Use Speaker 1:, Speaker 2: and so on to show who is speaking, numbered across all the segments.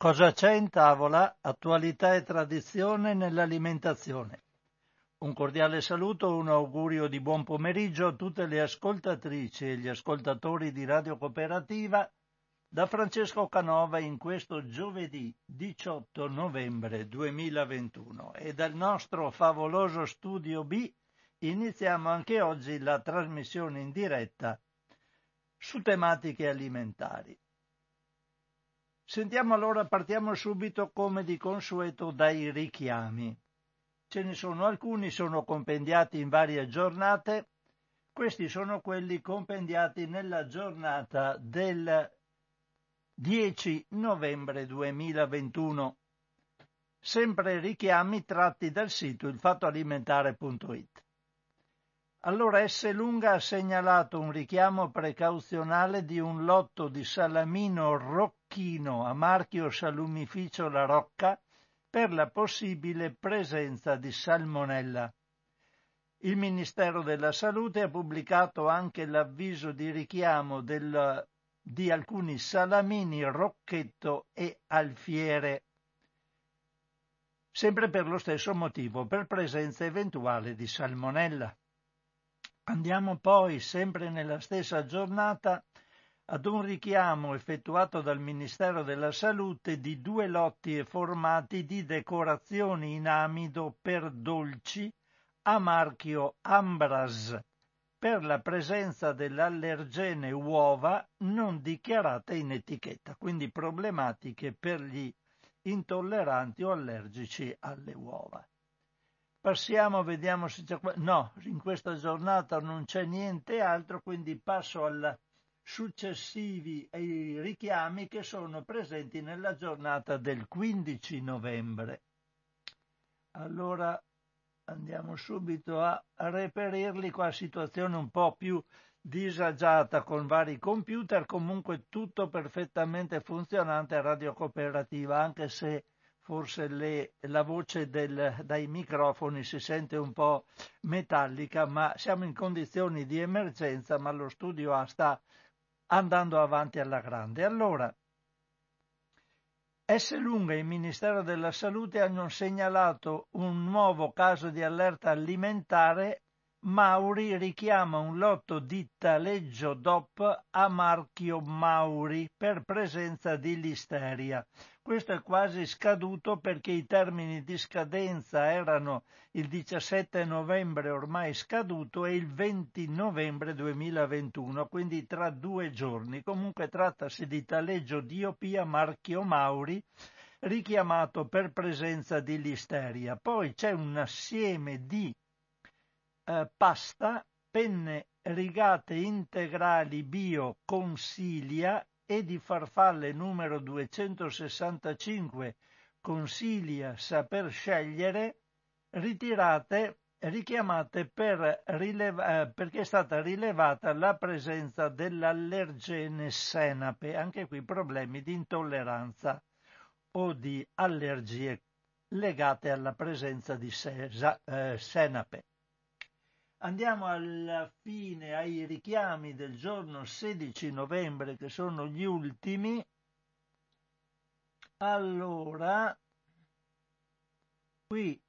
Speaker 1: Cosa c'è in tavola? Attualità e tradizione nell'alimentazione. Un cordiale saluto, un augurio di buon pomeriggio a tutte le ascoltatrici e gli ascoltatori di Radio Cooperativa da Francesco Canova in questo giovedì 18 novembre 2021 e dal nostro favoloso studio B iniziamo anche oggi la trasmissione in diretta su tematiche alimentari. Sentiamo allora, partiamo subito come di consueto dai richiami. Ce ne sono alcuni, sono compendiati in varie giornate. Questi sono quelli compendiati nella giornata del 10 novembre 2021. Sempre richiami tratti dal sito ilfattoalimentare.it. Allora S. Lunga ha segnalato un richiamo precauzionale di un lotto di salamino rocchino a marchio salumificio La Rocca per la possibile presenza di salmonella. Il Ministero della Salute ha pubblicato anche l'avviso di richiamo del, di alcuni salamini rocchetto e alfiere, sempre per lo stesso motivo, per presenza eventuale di salmonella. Andiamo poi, sempre nella stessa giornata, ad un richiamo effettuato dal Ministero della Salute di due lotti e formati di decorazioni in amido per dolci a marchio Ambras per la presenza dell'allergene uova non dichiarate in etichetta, quindi problematiche per gli intolleranti o allergici alle uova. Passiamo, vediamo se c'è... No, in questa giornata non c'è niente altro, quindi passo ai successivi richiami che sono presenti nella giornata del 15 novembre. Allora andiamo subito a reperirli qua, situazione un po' più disagiata con vari computer, comunque tutto perfettamente funzionante a radio cooperativa, anche se forse le, la voce del, dai microfoni si sente un po' metallica, ma siamo in condizioni di emergenza, ma lo studio A sta andando avanti alla grande. Allora, S. Lunga e il Ministero della Salute hanno segnalato un nuovo caso di allerta alimentare Mauri richiama un lotto di taleggio DOP a marchio Mauri per presenza di listeria. Questo è quasi scaduto perché i termini di scadenza erano il 17 novembre ormai scaduto e il 20 novembre 2021, quindi tra due giorni. Comunque trattasi di taleggio DOP a marchio Mauri richiamato per presenza di listeria. Poi c'è un assieme di eh, pasta, penne rigate integrali bio consiglia e di farfalle numero 265 consiglia saper scegliere ritirate richiamate per rileva- eh, perché è stata rilevata la presenza dell'allergene senape, anche qui problemi di intolleranza o di allergie legate alla presenza di sesa- eh, senape. Andiamo alla fine ai richiami del giorno 16 novembre, che sono gli ultimi. Allora, qui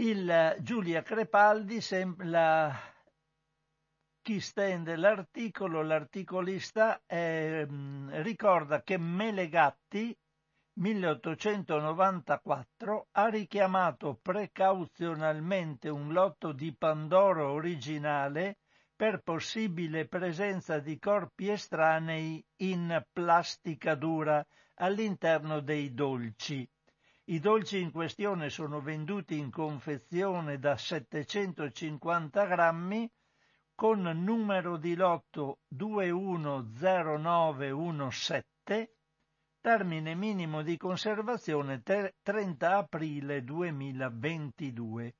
Speaker 1: il Giulia Crepaldi, la, chi stende l'articolo, l'articolista eh, ricorda che Melegatti 1894 ha richiamato precauzionalmente un lotto di Pandoro originale per possibile presenza di corpi estranei in plastica dura all'interno dei dolci. I dolci in questione sono venduti in confezione da 750 grammi con numero di lotto 210917 termine minimo di conservazione 30 aprile 2022.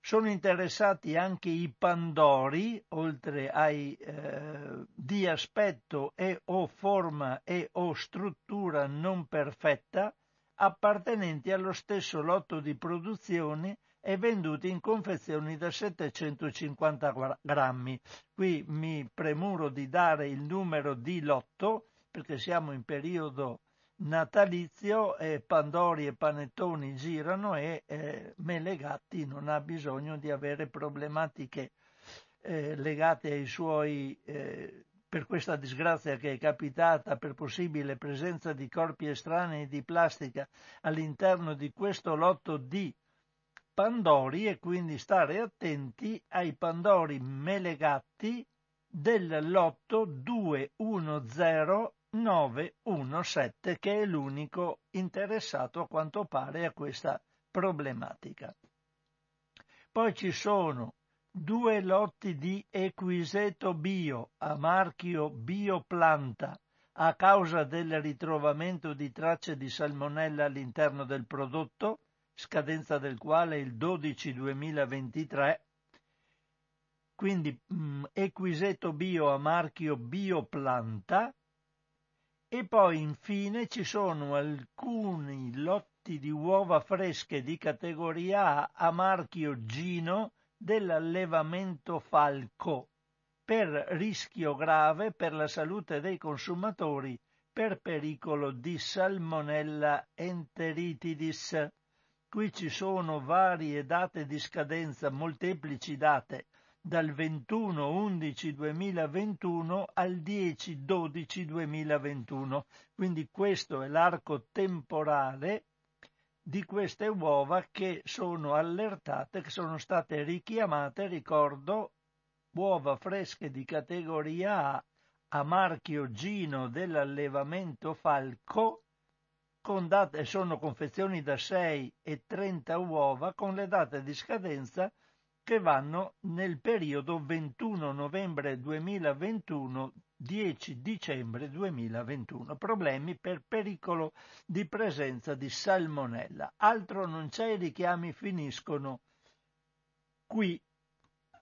Speaker 1: Sono interessati anche i pandori, oltre ai eh, di aspetto e o forma e o struttura non perfetta, appartenenti allo stesso lotto di produzione e venduti in confezioni da 750 grammi. Qui mi premuro di dare il numero di lotto perché siamo in periodo natalizio e Pandori e Panettoni girano e eh, Melegatti non ha bisogno di avere problematiche eh, legate ai suoi eh, per questa disgrazia che è capitata per possibile presenza di corpi estranei di plastica all'interno di questo lotto di Pandori e quindi stare attenti ai Pandori melegatti del lotto 210917 che è l'unico interessato a quanto pare a questa problematica. Poi ci sono due lotti di Equiseto Bio a marchio Bioplanta a causa del ritrovamento di tracce di salmonella all'interno del prodotto, scadenza del quale il 12-2023, quindi mh, mm, Equiseto Bio a marchio Bioplanta, e poi infine ci sono alcuni lotti di uova fresche di categoria A a marchio Gino dell'allevamento falco per rischio grave per la salute dei consumatori per pericolo di Salmonella enteritidis. Qui ci sono varie date di scadenza, molteplici date, dal 21-11-2021 al 10-12-2021. Quindi questo è l'arco temporale di queste uova che sono allertate, che sono state richiamate, ricordo, uova fresche di categoria A a marchio Gino dell'allevamento Falco, con date, sono confezioni da 6 e 30 uova con le date di scadenza che vanno nel periodo 21 novembre 2021 10 dicembre 2021. Problemi per pericolo di presenza di salmonella. Altro non c'è, i richiami finiscono qui.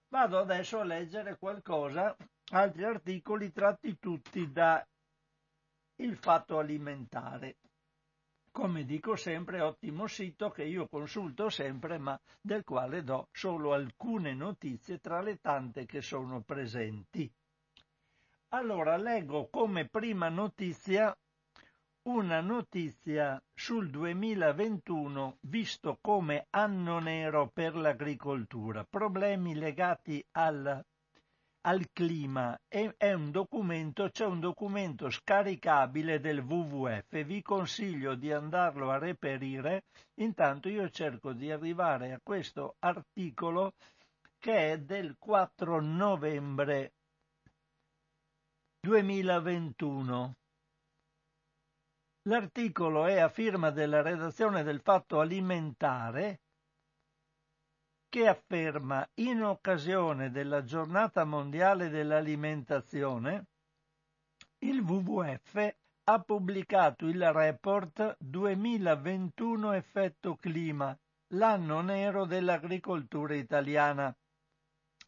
Speaker 1: Vado adesso a leggere qualcosa, altri articoli tratti tutti da il fatto alimentare. Come dico sempre, ottimo sito che io consulto sempre, ma del quale do solo alcune notizie tra le tante che sono presenti. Allora leggo come prima notizia una notizia sul 2021 visto come anno nero per l'agricoltura, problemi legati al, al clima. È, è, un documento, c'è un documento scaricabile del WWF, vi consiglio di andarlo a reperire, intanto io cerco di arrivare a questo articolo che è del 4 novembre 2021. L'articolo è a firma della redazione del Fatto Alimentare che afferma in occasione della giornata mondiale dell'alimentazione il WWF ha pubblicato il report 2021 effetto clima, l'anno nero dell'agricoltura italiana.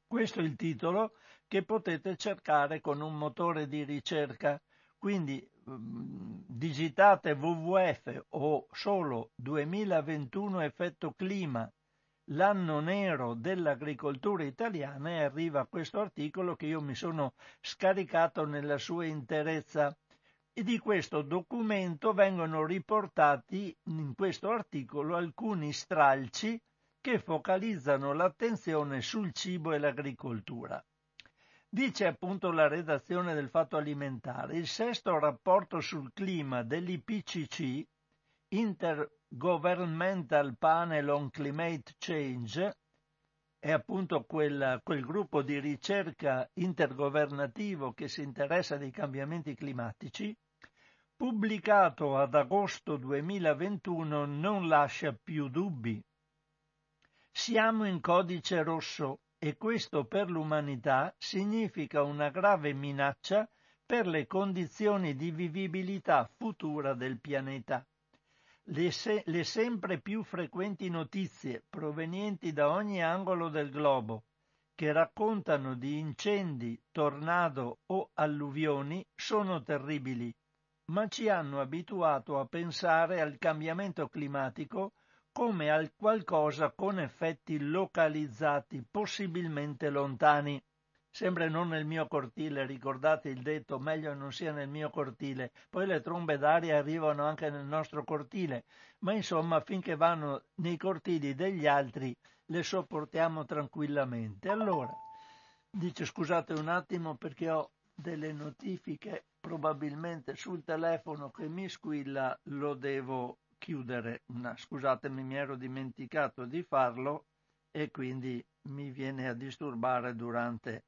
Speaker 1: Questo è il titolo che potete cercare con un motore di ricerca. Quindi mm, digitate WWF o solo 2021 effetto clima, l'anno nero dell'agricoltura italiana e arriva questo articolo che io mi sono scaricato nella sua interezza. E di questo documento vengono riportati in questo articolo alcuni stralci che focalizzano l'attenzione sul cibo e l'agricoltura. Dice appunto la redazione del Fatto Alimentare, il sesto rapporto sul clima dell'IPCC, Intergovernmental Panel on Climate Change, è appunto quel, quel gruppo di ricerca intergovernativo che si interessa dei cambiamenti climatici, pubblicato ad agosto 2021 non lascia più dubbi. Siamo in codice rosso e questo per l'umanità significa una grave minaccia per le condizioni di vivibilità futura del pianeta. Le, se- le, sempre più frequenti notizie provenienti da ogni angolo del globo che raccontano di incendi, tornado o alluvioni sono terribili, ma ci hanno abituato a pensare al cambiamento climatico come a qualcosa con effetti localizzati, possibilmente lontani. Sempre non nel mio cortile, ricordate il detto meglio non sia nel mio cortile, poi le trombe d'aria arrivano anche nel nostro cortile, ma insomma finché vanno nei cortili degli altri le sopportiamo tranquillamente. Allora, dice scusate un attimo perché ho delle notifiche probabilmente sul telefono che mi squilla, lo devo chiudere. No, scusatemi, mi ero dimenticato di farlo e quindi mi viene a disturbare durante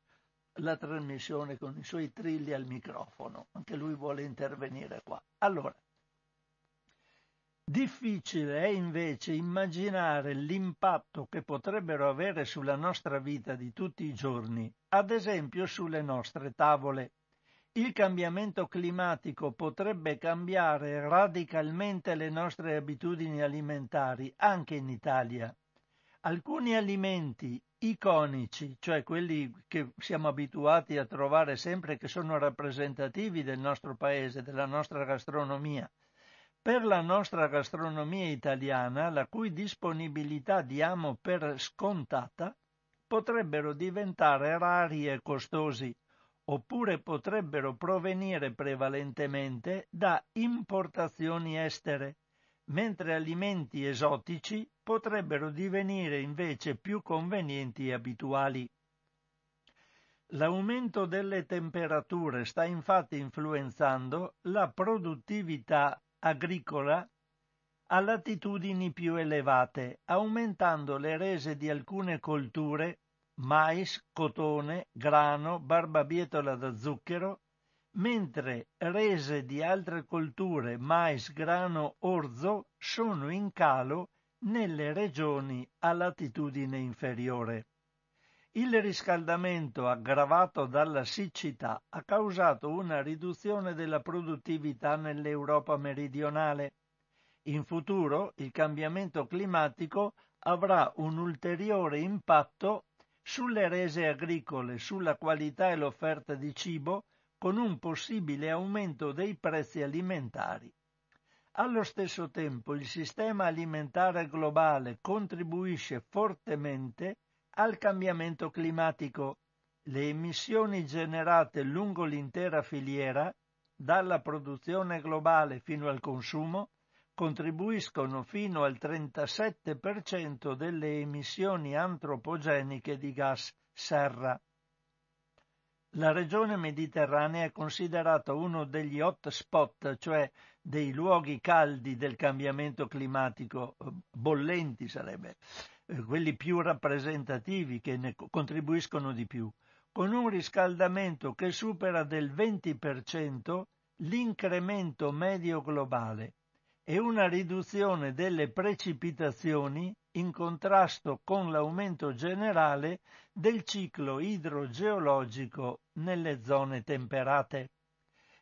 Speaker 1: la trasmissione con i suoi trilli al microfono. Anche lui vuole intervenire qua. Allora, difficile è invece immaginare l'impatto che potrebbero avere sulla nostra vita di tutti i giorni, ad esempio sulle nostre tavole. Il cambiamento climatico potrebbe cambiare radicalmente le nostre abitudini alimentari anche in Italia. Alcuni alimenti iconici, cioè quelli che siamo abituati a trovare sempre che sono rappresentativi del nostro paese, della nostra gastronomia. Per la nostra gastronomia italiana, la cui disponibilità diamo per scontata, potrebbero diventare rari e costosi, oppure potrebbero provenire prevalentemente da importazioni estere, mentre alimenti esotici potrebbero divenire invece più convenienti e abituali. L'aumento delle temperature sta infatti influenzando la produttività agricola a latitudini più elevate, aumentando le rese di alcune colture, mais, cotone, grano, barbabietola da zucchero, mentre rese di altre colture, mais, grano, orzo, sono in calo nelle regioni a latitudine inferiore. Il riscaldamento aggravato dalla siccità ha causato una riduzione della produttività nell'Europa meridionale. In futuro il cambiamento climatico avrà un ulteriore impatto sulle rese agricole, sulla qualità e l'offerta di cibo, con un possibile aumento dei prezzi alimentari. Allo stesso tempo il sistema alimentare globale contribuisce fortemente al cambiamento climatico. Le emissioni generate lungo l'intera filiera, dalla produzione globale fino al consumo, contribuiscono fino al 37% delle emissioni antropogeniche di gas serra. La regione mediterranea è considerata uno degli hotspot, cioè dei luoghi caldi del cambiamento climatico, bollenti sarebbe, eh, quelli più rappresentativi che ne contribuiscono di più, con un riscaldamento che supera del 20% l'incremento medio globale e una riduzione delle precipitazioni in contrasto con l'aumento generale del ciclo idrogeologico nelle zone temperate.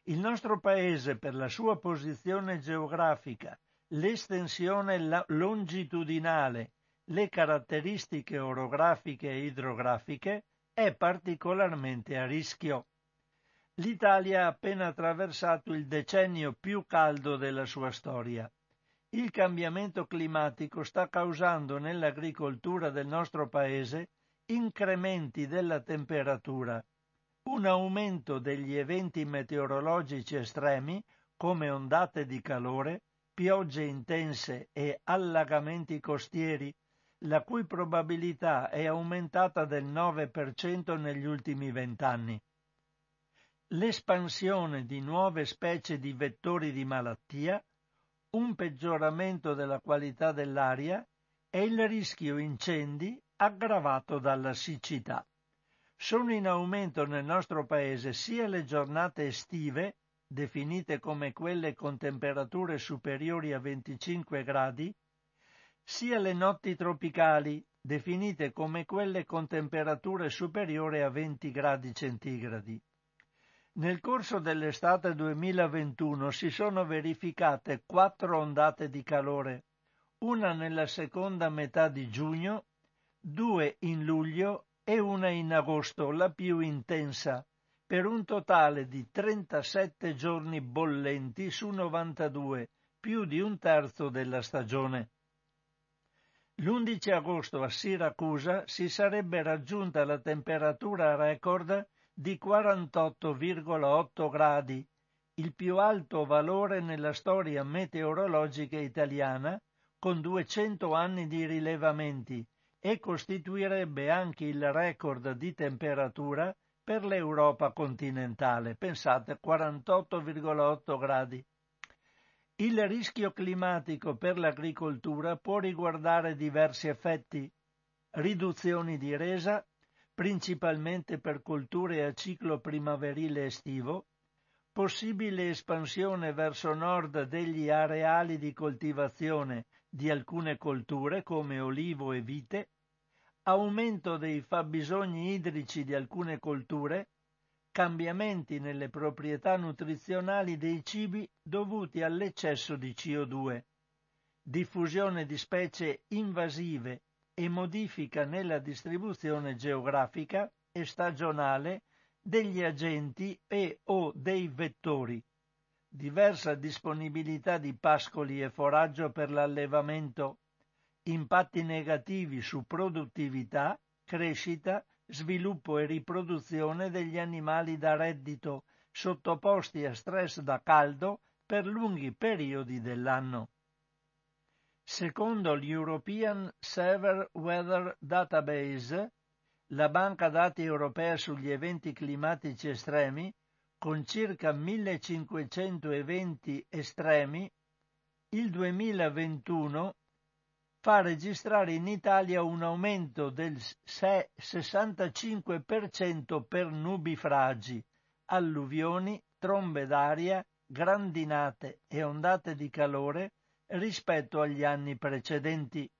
Speaker 1: Il nostro paese, per la sua posizione geografica, l'estensione longitudinale, le caratteristiche orografiche e idrografiche, è particolarmente a rischio. L'Italia ha appena attraversato il decennio più caldo della sua storia. Il cambiamento climatico sta causando nell'agricoltura del nostro paese incrementi della temperatura, un aumento degli eventi meteorologici estremi come ondate di calore, piogge intense e allagamenti costieri, la cui probabilità è aumentata del 9% negli ultimi vent'anni l'espansione di nuove specie di vettori di malattia, un peggioramento della qualità dell'aria e il rischio incendi aggravato dalla siccità. Sono in aumento nel nostro paese sia le giornate estive, definite come quelle con temperature superiori a 25 gradi, sia le notti tropicali, definite come quelle con temperature superiori a 20 gradi centigradi. Nel corso dell'estate 2021 si sono verificate quattro ondate di calore, una nella seconda metà di giugno, due in luglio e una in agosto, la più intensa, per un totale di 37 giorni bollenti su 92, più di un terzo della stagione. L'11 agosto a Siracusa si sarebbe raggiunta la temperatura record di 48,8 gradi, il più alto valore nella storia meteorologica italiana, con 200 anni di rilevamenti, e costituirebbe anche il record di temperatura per l'Europa continentale. Pensate, 48,8 gradi. Il rischio climatico per l'agricoltura può riguardare diversi effetti. Riduzioni di resa, principalmente per colture a ciclo primaverile estivo, possibile espansione verso nord degli areali di coltivazione di alcune colture come olivo e vite, aumento dei fabbisogni idrici di alcune colture, cambiamenti nelle proprietà nutrizionali dei cibi dovuti all'eccesso di CO2, diffusione di specie invasive e modifica nella distribuzione geografica e stagionale degli agenti e o dei vettori, diversa disponibilità di pascoli e foraggio per l'allevamento, impatti negativi su produttività, crescita, sviluppo e riproduzione degli animali da reddito sottoposti a stress da caldo per lunghi periodi dell'anno. Secondo l'European Severe Weather Database, la banca dati europea sugli eventi climatici estremi, con circa 1500 eventi estremi, il 2021 fa registrare in Italia un aumento del 65% per nubifragi, alluvioni, trombe d'aria, grandinate e ondate di calore rispetto agli anni precedenti.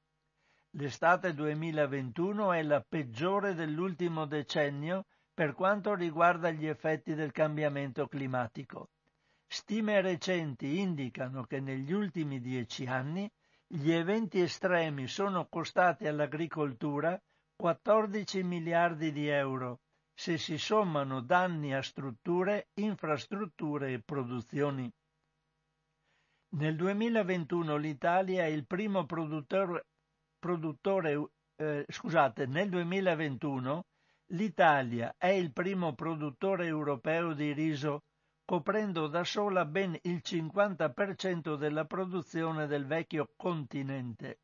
Speaker 1: L'estate 2021 è la peggiore dell'ultimo decennio per quanto riguarda gli effetti del cambiamento climatico. Stime recenti indicano che negli ultimi dieci anni gli eventi estremi sono costati all'agricoltura 14 miliardi di euro se si sommano danni a strutture, infrastrutture e produzioni. Nel 2021 l'Italia è il primo produttore, produttore eh, scusate, nel 2021 l'Italia è il primo produttore europeo di riso coprendo da sola ben il 50% della produzione del vecchio continente.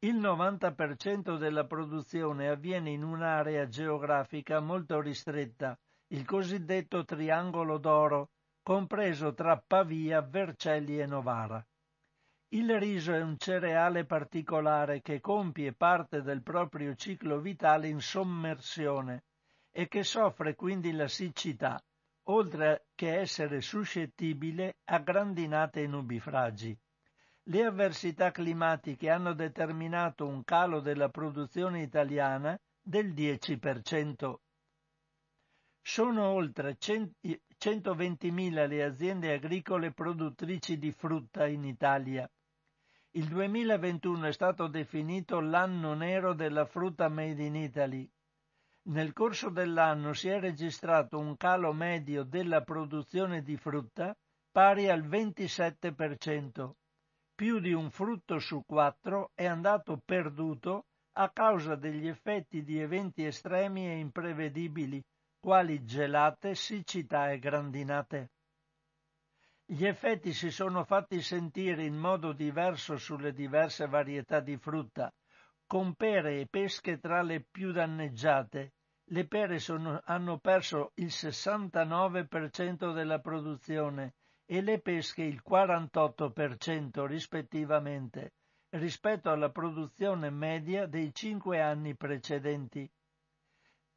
Speaker 1: Il 90% della produzione avviene in un'area geografica molto ristretta, il cosiddetto Triangolo d'Oro, compreso tra Pavia, Vercelli e Novara. Il riso è un cereale particolare che compie parte del proprio ciclo vitale in sommersione e che soffre quindi la siccità, oltre che essere suscettibile a grandinate e nubifragi. Le avversità climatiche hanno determinato un calo della produzione italiana del 10%. Sono oltre 120.000 le aziende agricole produttrici di frutta in Italia. Il 2021 è stato definito l'anno nero della frutta made in Italy nel corso dell'anno si è registrato un calo medio della produzione di frutta pari al 27%. Più di un frutto su quattro è andato perduto a causa degli effetti di eventi estremi e imprevedibili, quali gelate, siccità e grandinate. Gli effetti si sono fatti sentire in modo diverso sulle diverse varietà di frutta, con pere e pesche tra le più danneggiate. Le pere sono, hanno perso il 69% della produzione e le pesche il 48% rispettivamente, rispetto alla produzione media dei cinque anni precedenti.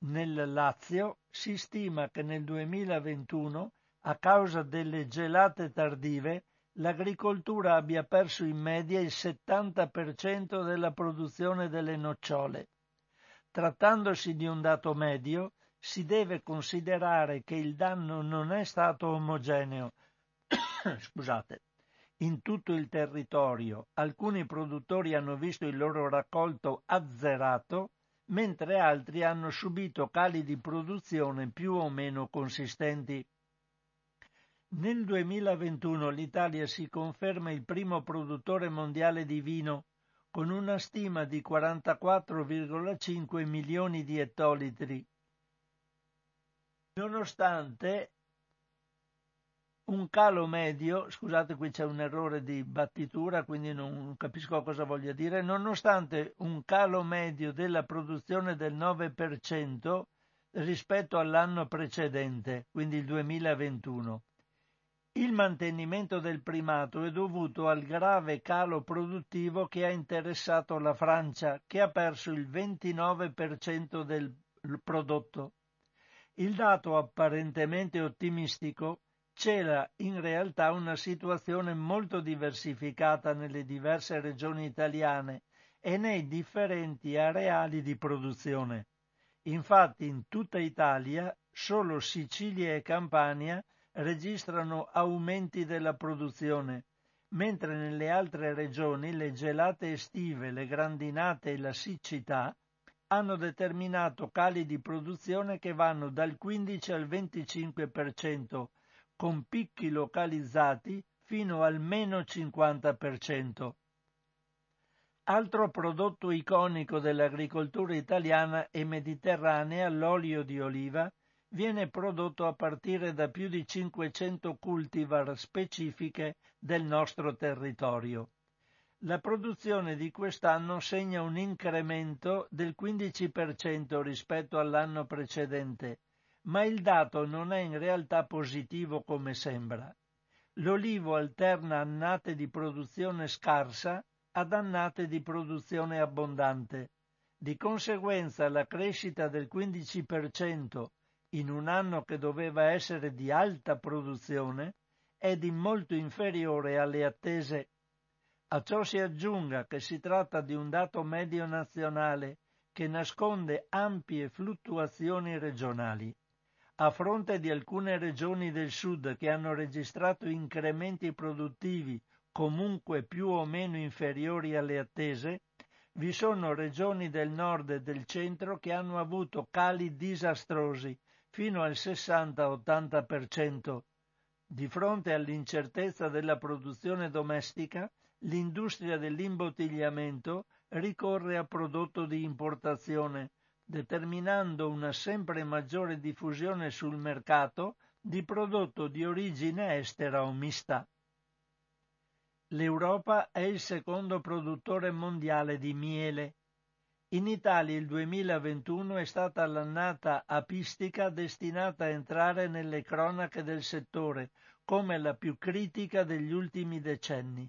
Speaker 1: Nel Lazio si stima che nel 2021, a causa delle gelate tardive, l'agricoltura abbia perso in media il 70% della produzione delle nocciole. Trattandosi di un dato medio, si deve considerare che il danno non è stato omogeneo. Scusate. In tutto il territorio alcuni produttori hanno visto il loro raccolto azzerato, mentre altri hanno subito cali di produzione più o meno consistenti. Nel 2021 l'Italia si conferma il primo produttore mondiale di vino, con una stima di 44,5 milioni di ettolitri. Nonostante un calo medio, scusate qui c'è un errore di battitura, quindi non capisco cosa voglia dire, nonostante un calo medio della produzione del 9% rispetto all'anno precedente, quindi il 2021. Il mantenimento del primato è dovuto al grave calo produttivo che ha interessato la Francia, che ha perso il 29% del prodotto. Il dato apparentemente ottimistico c'era in realtà una situazione molto diversificata nelle diverse regioni italiane e nei differenti areali di produzione. Infatti in tutta Italia solo Sicilia e Campania registrano aumenti della produzione, mentre nelle altre regioni le gelate estive, le grandinate e la siccità hanno determinato cali di produzione che vanno dal 15 al 25% con picchi localizzati fino al meno 50%. Altro prodotto iconico dell'agricoltura italiana e mediterranea, l'olio di oliva, viene prodotto a partire da più di 500 cultivar specifiche del nostro territorio. La produzione di quest'anno segna un incremento del 15% rispetto all'anno precedente, ma il dato non è in realtà positivo come sembra. L'olivo alterna annate di produzione scarsa ad annate di produzione abbondante. Di conseguenza la crescita del 15% in un anno che doveva essere di alta produzione è di molto inferiore alle attese. A ciò si aggiunga che si tratta di un dato medio nazionale che nasconde ampie fluttuazioni regionali. A fronte di alcune regioni del sud che hanno registrato incrementi produttivi comunque più o meno inferiori alle attese, vi sono regioni del nord e del centro che hanno avuto cali disastrosi fino al 60-80%. Di fronte all'incertezza della produzione domestica, l'industria dell'imbottigliamento ricorre a prodotto di importazione, determinando una sempre maggiore diffusione sul mercato di prodotto di origine estera o mista. L'Europa è il secondo produttore mondiale di miele. In Italia il 2021 è stata l'annata apistica destinata a entrare nelle cronache del settore come la più critica degli ultimi decenni.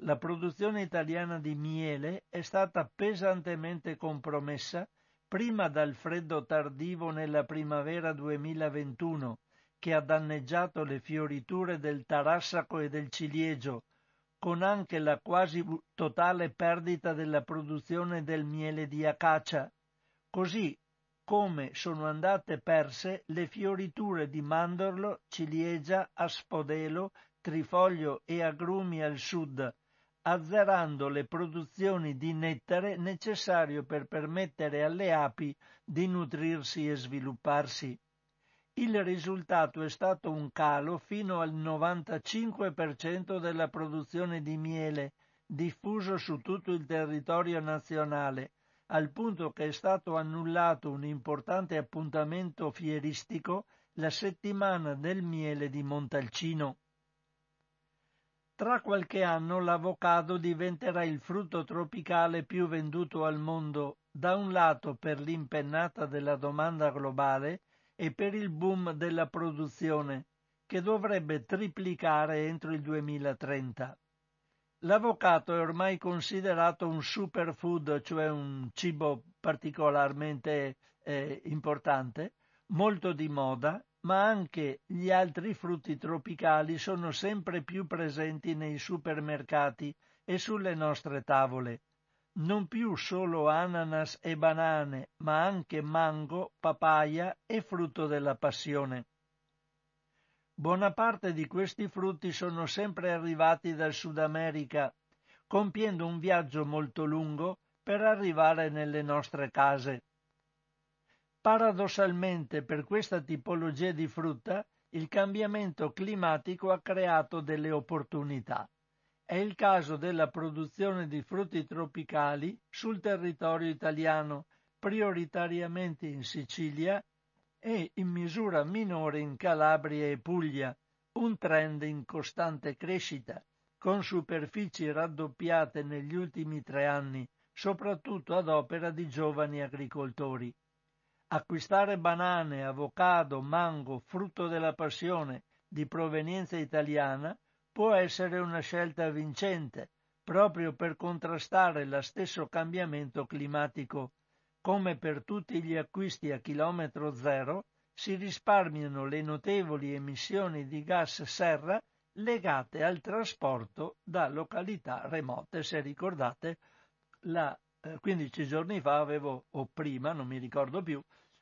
Speaker 1: La produzione italiana di miele è stata pesantemente compromessa prima dal freddo tardivo nella primavera 2021, che ha danneggiato le fioriture del tarassaco e del ciliegio, con anche la quasi totale perdita della produzione del miele di acacia, così come sono andate perse le fioriture di mandorlo, ciliegia, aspodelo, trifoglio e agrumi al sud, azzerando le produzioni di nettare necessario per permettere alle api di nutrirsi e svilupparsi. Il risultato è stato un calo fino al 95% della produzione di miele, diffuso su tutto il territorio nazionale, al punto che è stato annullato un importante appuntamento fieristico la settimana del miele di Montalcino. Tra qualche anno l'avocado diventerà il frutto tropicale più venduto al mondo, da un lato per l'impennata della domanda globale e per il boom della produzione, che dovrebbe triplicare entro il 2030. L'avocado è ormai considerato un superfood, cioè un cibo particolarmente eh, importante, molto di moda ma anche gli altri frutti tropicali sono sempre più presenti nei supermercati e sulle nostre tavole. Non più solo ananas e banane, ma anche mango, papaya e frutto della passione. Buona parte di questi frutti sono sempre arrivati dal Sud America, compiendo un viaggio molto lungo per arrivare nelle nostre case. Paradossalmente per questa tipologia di frutta il cambiamento climatico ha creato delle opportunità. È il caso della produzione di frutti tropicali sul territorio italiano, prioritariamente in Sicilia e in misura minore in Calabria e Puglia, un trend in costante crescita, con superfici raddoppiate negli ultimi tre anni, soprattutto ad opera di giovani agricoltori. Acquistare banane, avocado, mango, frutto della passione di provenienza italiana può essere una scelta vincente, proprio per contrastare lo stesso cambiamento climatico. Come per tutti gli acquisti a chilometro zero, si risparmiano le notevoli emissioni di gas serra legate al trasporto da località remote. Se ricordate, la, eh, 15 giorni fa avevo, o prima, non mi ricordo più,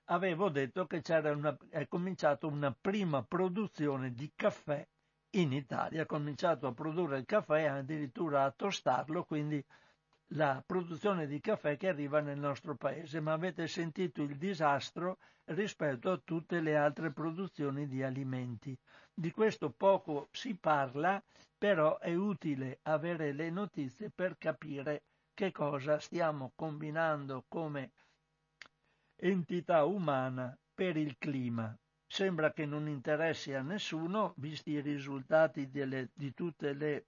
Speaker 1: avevo detto che c'era una, è cominciata una prima produzione di caffè in Italia, ha cominciato a produrre il caffè e addirittura a tostarlo, quindi la produzione di caffè che arriva nel nostro paese, ma avete sentito il disastro rispetto a tutte le altre produzioni di alimenti. Di questo poco si parla, però è utile avere le notizie per capire che cosa stiamo combinando come entità umana per il clima. Sembra che non interessi a nessuno, visti i risultati delle, di tutte le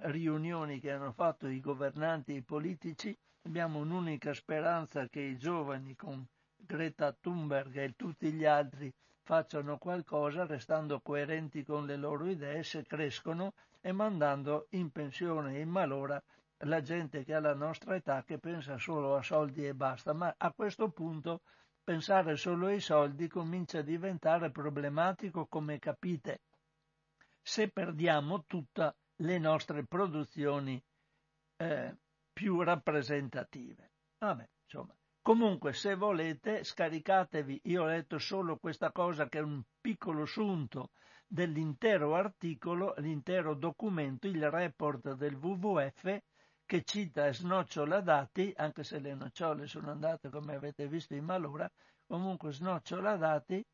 Speaker 1: riunioni che hanno fatto i governanti e i politici. Abbiamo un'unica speranza che i giovani con Greta Thunberg e tutti gli altri facciano qualcosa restando coerenti con le loro idee se crescono e mandando in pensione e in malora la gente che ha la nostra età che pensa solo a soldi e basta, ma a questo punto pensare solo ai soldi comincia a diventare problematico come capite se perdiamo tutte le nostre produzioni eh, più rappresentative. Vabbè, insomma. Comunque, se volete, scaricatevi, io ho letto solo questa cosa che è un piccolo sunto dell'intero articolo, l'intero documento, il report del WWF, che cita snocciola dati, anche se le nocciole sono andate come avete visto in malora, comunque snocciola dati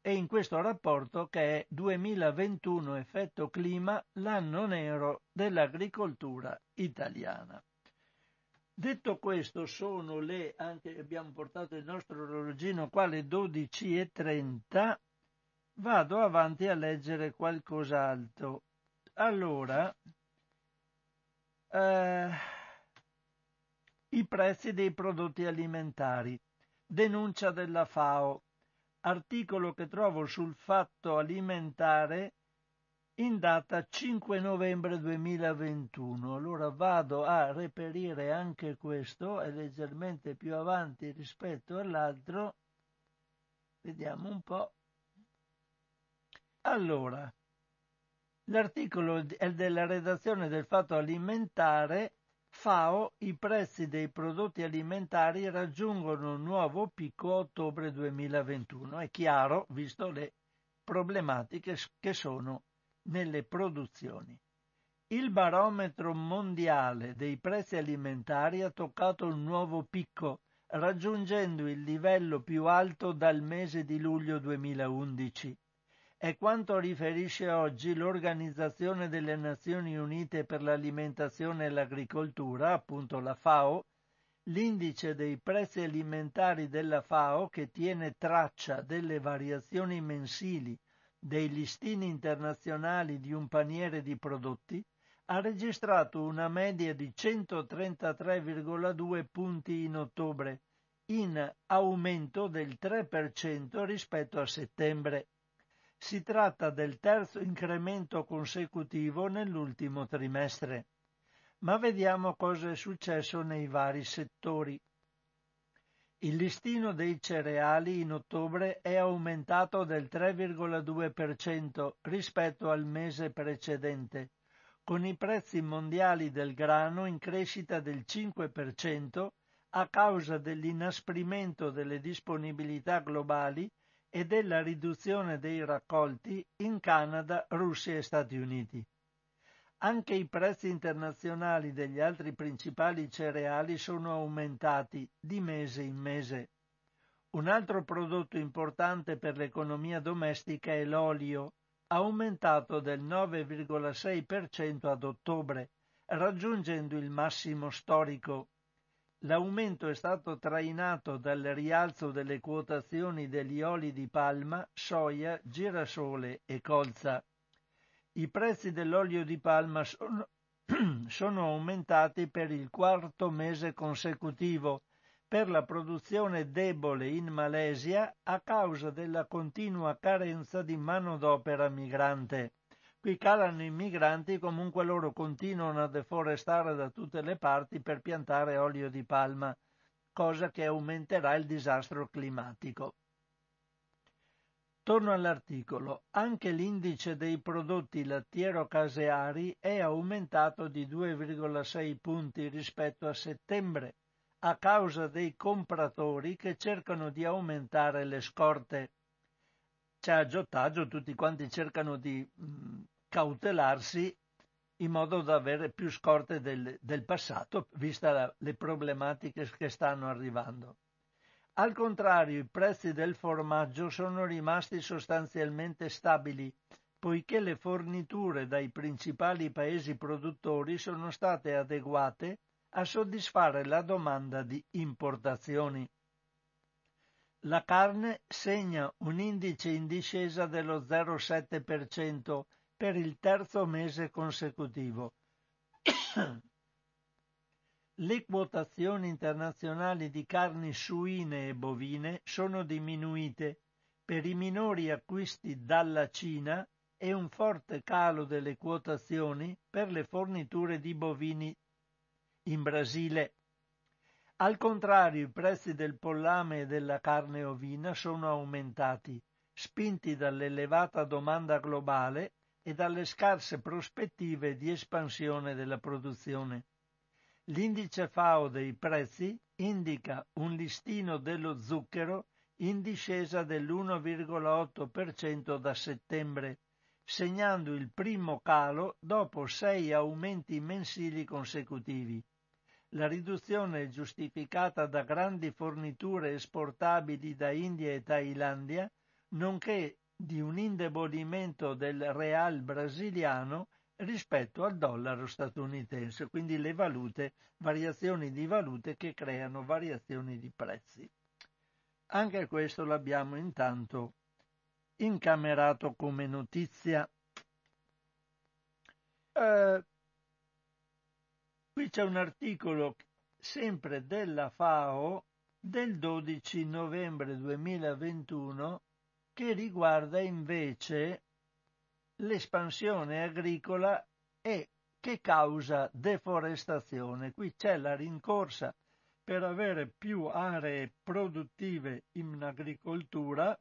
Speaker 1: e in questo rapporto che è 2021 effetto clima, l'anno nero dell'agricoltura italiana. Detto questo, sono le, anche abbiamo portato il nostro orologino qua alle 12.30, vado avanti a leggere qualcos'altro. Allora, eh, i prezzi dei prodotti alimentari, denuncia della FAO, articolo che trovo sul fatto alimentare in data 5 novembre 2021. Allora vado a reperire anche questo, è leggermente più avanti rispetto all'altro. Vediamo un po'. Allora, L'articolo è della redazione del Fatto Alimentare FAO, i prezzi dei prodotti alimentari raggiungono un nuovo picco a ottobre 2021. È chiaro, visto le problematiche che sono nelle produzioni. Il barometro mondiale dei prezzi alimentari ha toccato un nuovo picco, raggiungendo il livello più alto dal mese di luglio 2011 è quanto riferisce oggi l'Organizzazione delle Nazioni Unite per l'alimentazione e l'agricoltura, appunto la FAO, l'indice dei prezzi alimentari della FAO che tiene traccia delle variazioni mensili dei listini internazionali di un paniere di prodotti, ha registrato una media di 133,2 punti in ottobre, in aumento del 3% rispetto a settembre si tratta del terzo incremento consecutivo nell'ultimo trimestre. Ma vediamo cosa è successo nei vari settori. Il listino dei cereali in ottobre è aumentato del 3,2% rispetto al mese precedente, con i prezzi mondiali del grano in crescita del 5% a causa dell'inasprimento delle disponibilità globali e della riduzione dei raccolti in Canada, Russia e Stati Uniti. Anche i prezzi internazionali degli altri principali cereali sono aumentati di mese in mese. Un altro prodotto importante per l'economia domestica è l'olio, aumentato del 9,6% ad ottobre, raggiungendo il massimo storico. L'aumento è stato trainato dal rialzo delle quotazioni degli oli di palma, soia, girasole e colza. I prezzi dell'olio di palma sono, sono aumentati per il quarto mese consecutivo per la produzione debole in Malesia a causa della continua carenza di manodopera migrante. Qui calano i migranti, comunque loro continuano a deforestare da tutte le parti per piantare olio di palma, cosa che aumenterà il disastro climatico. Torno all'articolo. Anche l'indice dei prodotti lattiero-caseari è aumentato di 2,6 punti rispetto a settembre, a causa dei compratori che cercano di aumentare le scorte. C'è aggiotaggio, tutti quanti cercano di mh, cautelarsi in modo da avere più scorte del, del passato, vista la, le problematiche che stanno arrivando. Al contrario, i prezzi del formaggio sono rimasti sostanzialmente stabili, poiché le forniture dai principali paesi produttori sono state adeguate a soddisfare la domanda di importazioni. La carne segna un indice in discesa dello 0,7% per il terzo mese consecutivo. Le quotazioni internazionali di carni suine e bovine sono diminuite per i minori acquisti dalla Cina e un forte calo delle quotazioni per le forniture di bovini in Brasile. Al contrario, i prezzi del pollame e della carne ovina sono aumentati, spinti dall'elevata domanda globale e dalle scarse prospettive di espansione della produzione. L'indice FAO dei prezzi indica un listino dello zucchero in discesa dell'1,8% da settembre, segnando il primo calo dopo sei aumenti mensili consecutivi. La riduzione è giustificata da grandi forniture esportabili da India e Thailandia, nonché di un indebolimento del real brasiliano rispetto al dollaro statunitense, quindi le valute, variazioni di valute che creano variazioni di prezzi. Anche questo l'abbiamo intanto incamerato come notizia. Eh, qui c'è un articolo sempre della FAO del 12 novembre 2021 che riguarda invece l'espansione agricola e che causa deforestazione. Qui c'è la rincorsa per avere più aree produttive in agricoltura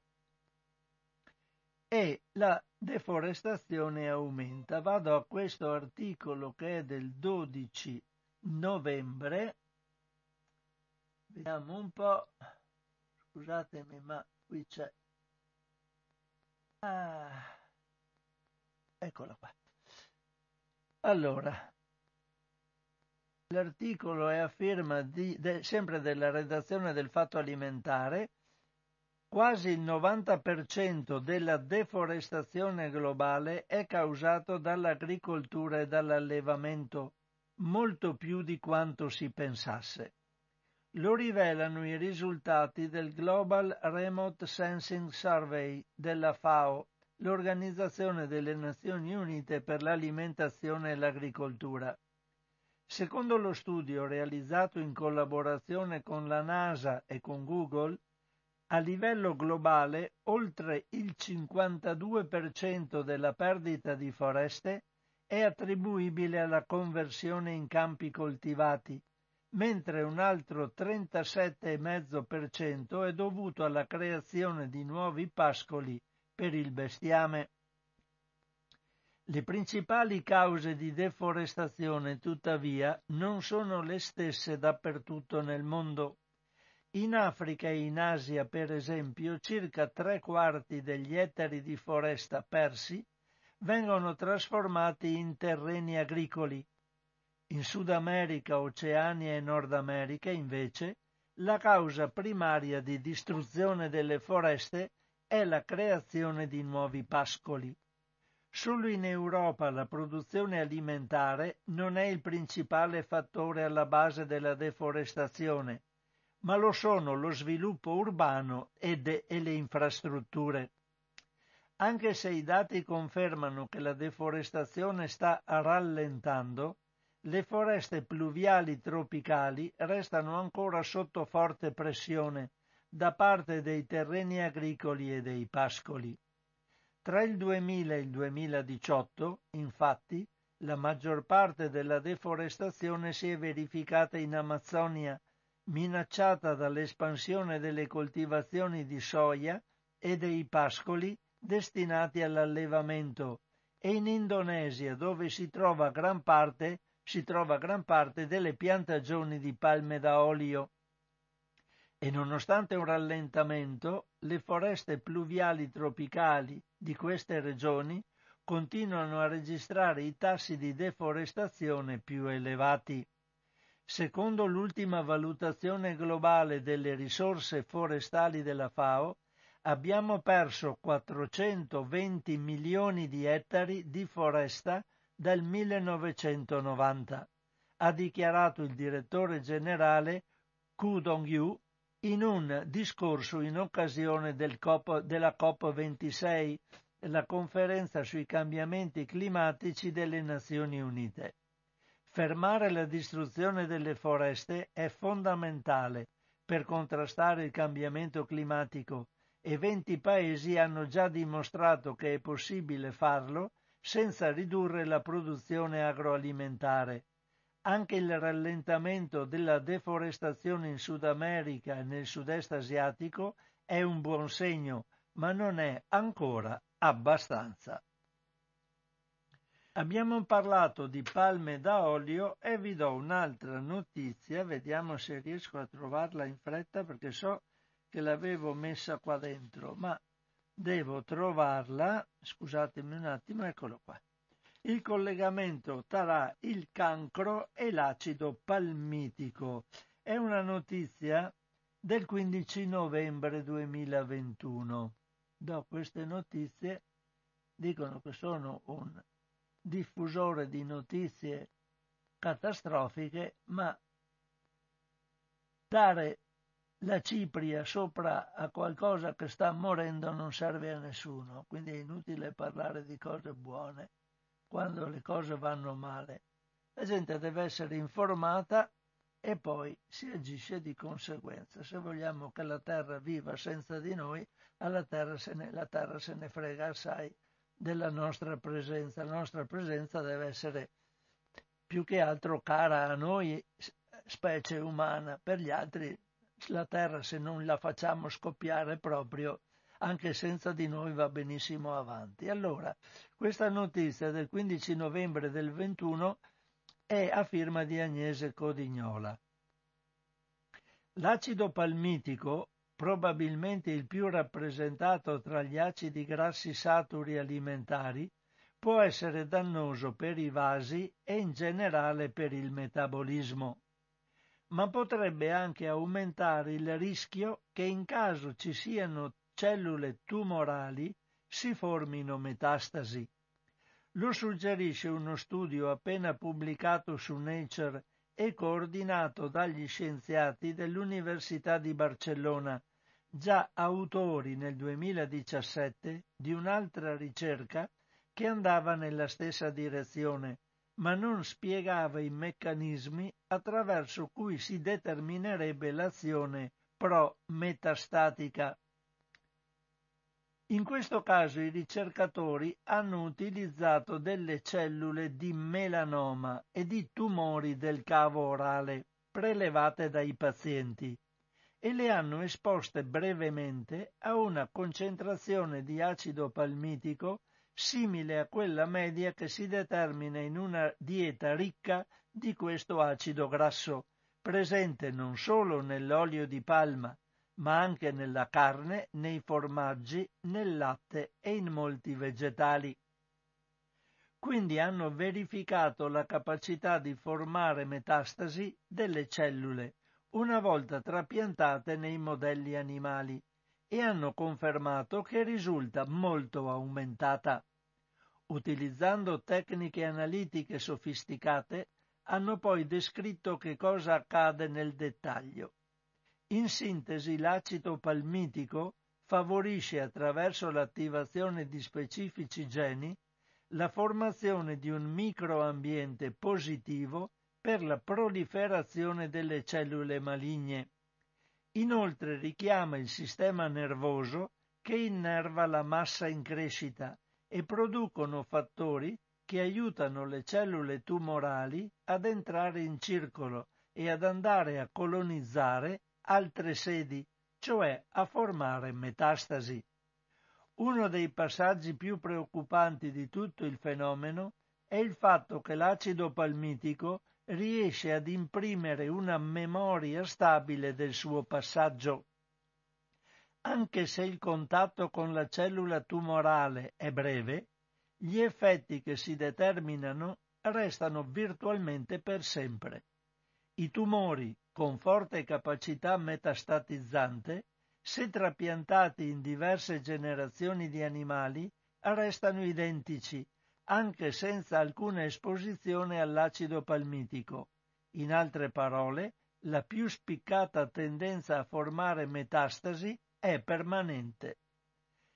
Speaker 1: e la deforestazione aumenta. Vado a questo articolo che è del 12 novembre. Vediamo un po'. Scusatemi, ma qui c'è Ah, eccola qua. Allora, l'articolo è a firma di, de, sempre della redazione del Fatto Alimentare. Quasi il 90% della deforestazione globale è causato dall'agricoltura e dall'allevamento, molto più di quanto si pensasse. Lo rivelano i risultati del Global Remote Sensing Survey della FAO, l'Organizzazione delle Nazioni Unite per l'alimentazione e l'agricoltura. Secondo lo studio realizzato in collaborazione con la NASA e con Google, a livello globale oltre il 52% della perdita di foreste è attribuibile alla conversione in campi coltivati, mentre un altro 37,5% è dovuto alla creazione di nuovi pascoli per il bestiame. Le principali cause di deforestazione, tuttavia, non sono le stesse dappertutto nel mondo. In Africa e in Asia, per esempio, circa tre quarti degli ettari di foresta persi vengono trasformati in terreni agricoli, in Sud America, Oceania e Nord America, invece, la causa primaria di distruzione delle foreste è la creazione di nuovi pascoli. Solo in Europa la produzione alimentare non è il principale fattore alla base della deforestazione, ma lo sono lo sviluppo urbano ed, e le infrastrutture. Anche se i dati confermano che la deforestazione sta rallentando, le foreste pluviali tropicali restano ancora sotto forte pressione da parte dei terreni agricoli e dei pascoli. Tra il 2000 e il 2018, infatti, la maggior parte della deforestazione si è verificata in Amazzonia, minacciata dall'espansione delle coltivazioni di soia e dei pascoli destinati all'allevamento, e in Indonesia, dove si trova gran parte, si trova gran parte delle piantagioni di palme da olio e nonostante un rallentamento, le foreste pluviali tropicali di queste regioni continuano a registrare i tassi di deforestazione più elevati. Secondo l'ultima valutazione globale delle risorse forestali della FAO, abbiamo perso 420 milioni di ettari di foresta dal 1990, ha dichiarato il direttore generale Ku Dong-yu in un discorso in occasione del COP, della COP26, la conferenza sui cambiamenti climatici delle Nazioni Unite. Fermare la distruzione delle foreste è fondamentale per contrastare il cambiamento climatico e 20 paesi hanno già dimostrato che è possibile farlo senza ridurre la produzione agroalimentare. Anche il rallentamento della deforestazione in Sud America e nel sud-est asiatico è un buon segno, ma non è ancora abbastanza. Abbiamo parlato di palme da olio e vi do un'altra notizia, vediamo se riesco a trovarla in fretta perché so che l'avevo messa qua dentro, ma devo trovarla, scusatemi un attimo, eccolo qua il collegamento tra il cancro e l'acido palmitico. È una notizia del 15 novembre 2021. Do queste notizie, dicono che sono un diffusore di notizie catastrofiche, ma dare la cipria sopra a qualcosa che sta morendo non serve a nessuno, quindi è inutile parlare di cose buone quando le cose vanno male. La gente deve essere informata e poi si agisce di conseguenza. Se vogliamo che la terra viva senza di noi, alla terra se ne, la terra se ne frega assai della nostra presenza. La nostra presenza deve essere più che altro cara a noi, specie umana, per gli altri la terra se non la facciamo scoppiare proprio anche senza di noi va benissimo avanti. Allora, questa notizia del 15 novembre del 21 è a firma di Agnese Codignola. L'acido palmitico, probabilmente il più rappresentato tra gli acidi grassi saturi alimentari, può essere dannoso per i vasi e in generale per il metabolismo ma potrebbe anche aumentare il rischio che in caso ci siano cellule tumorali si formino metastasi. Lo suggerisce uno studio appena pubblicato su Nature e coordinato dagli scienziati dell'Università di Barcellona, già autori nel 2017 di un'altra ricerca che andava nella stessa direzione, ma non spiegava i meccanismi attraverso cui si determinerebbe l'azione pro-metastatica. In questo caso i ricercatori hanno utilizzato delle cellule di melanoma e di tumori del cavo orale prelevate dai pazienti e le hanno esposte brevemente a una concentrazione di acido palmitico simile a quella media che si determina in una dieta ricca di questo acido grasso, presente non solo nell'olio di palma, ma anche nella carne, nei formaggi, nel latte e in molti vegetali. Quindi hanno verificato la capacità di formare metastasi delle cellule una volta trapiantate nei modelli animali e hanno confermato che risulta molto aumentata. Utilizzando tecniche analitiche sofisticate, hanno poi descritto che cosa accade nel dettaglio. In sintesi, l'acido palmitico favorisce attraverso l'attivazione di specifici geni la formazione di un microambiente positivo per la proliferazione delle cellule maligne. Inoltre richiama il sistema nervoso che innerva la massa in crescita e producono fattori che aiutano le cellule tumorali ad entrare in circolo e ad andare a colonizzare altre sedi, cioè a formare metastasi. Uno dei passaggi più preoccupanti di tutto il fenomeno è il fatto che l'acido palmitico riesce ad imprimere una memoria stabile del suo passaggio. Anche se il contatto con la cellula tumorale è breve, gli effetti che si determinano restano virtualmente per sempre. I tumori con forte capacità metastatizzante se trapiantati in diverse generazioni di animali, restano identici, anche senza alcuna esposizione all'acido palmitico. In altre parole, la più spiccata tendenza a formare metastasi è permanente.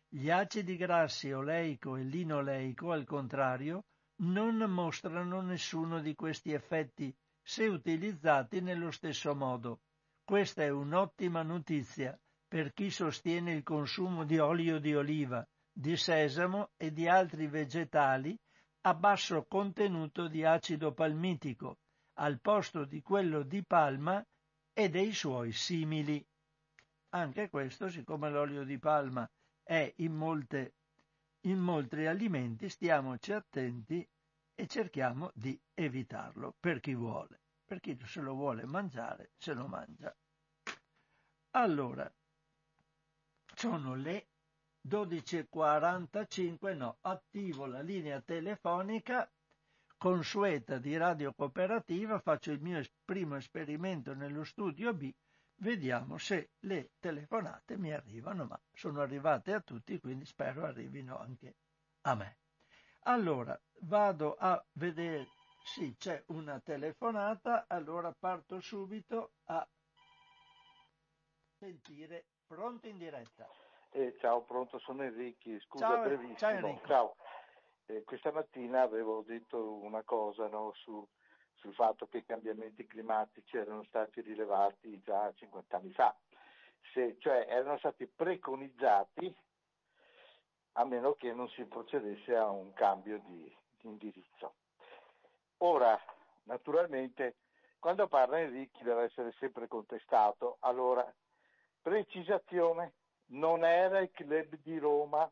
Speaker 1: Gli acidi grassi oleico e linoleico, al contrario, non mostrano nessuno di questi effetti se utilizzati nello stesso modo. Questa è un'ottima notizia per chi sostiene il consumo di olio di oliva, di sesamo e di altri vegetali a basso contenuto di acido palmitico, al posto di quello di palma e dei suoi simili. Anche questo, siccome l'olio di palma è in, molte, in molti alimenti, stiamoci attenti e cerchiamo di evitarlo per chi vuole. Per chi se lo vuole mangiare, se lo mangia. Allora, sono le 12.45, no, attivo la linea telefonica consueta di Radio Cooperativa, faccio il mio primo esperimento nello studio B, vediamo se le telefonate mi arrivano, ma sono arrivate a tutti, quindi spero arrivino anche a me. Allora, vado a vedere, sì, c'è una telefonata, allora parto subito a sentire Pronto in diretta.
Speaker 2: Eh, ciao, pronto, sono Enrico. Scusa,
Speaker 1: ciao,
Speaker 2: brevissimo.
Speaker 1: Ciao, Enrico.
Speaker 2: ciao. Eh, questa mattina avevo detto una cosa no, su, sul fatto che i cambiamenti climatici erano stati rilevati già 50 anni fa, Se, cioè erano stati preconizzati a meno che non si procedesse a un cambio di, di indirizzo. Ora, naturalmente, quando parla Enrico deve essere sempre contestato, allora Precisazione, non era il club di Roma,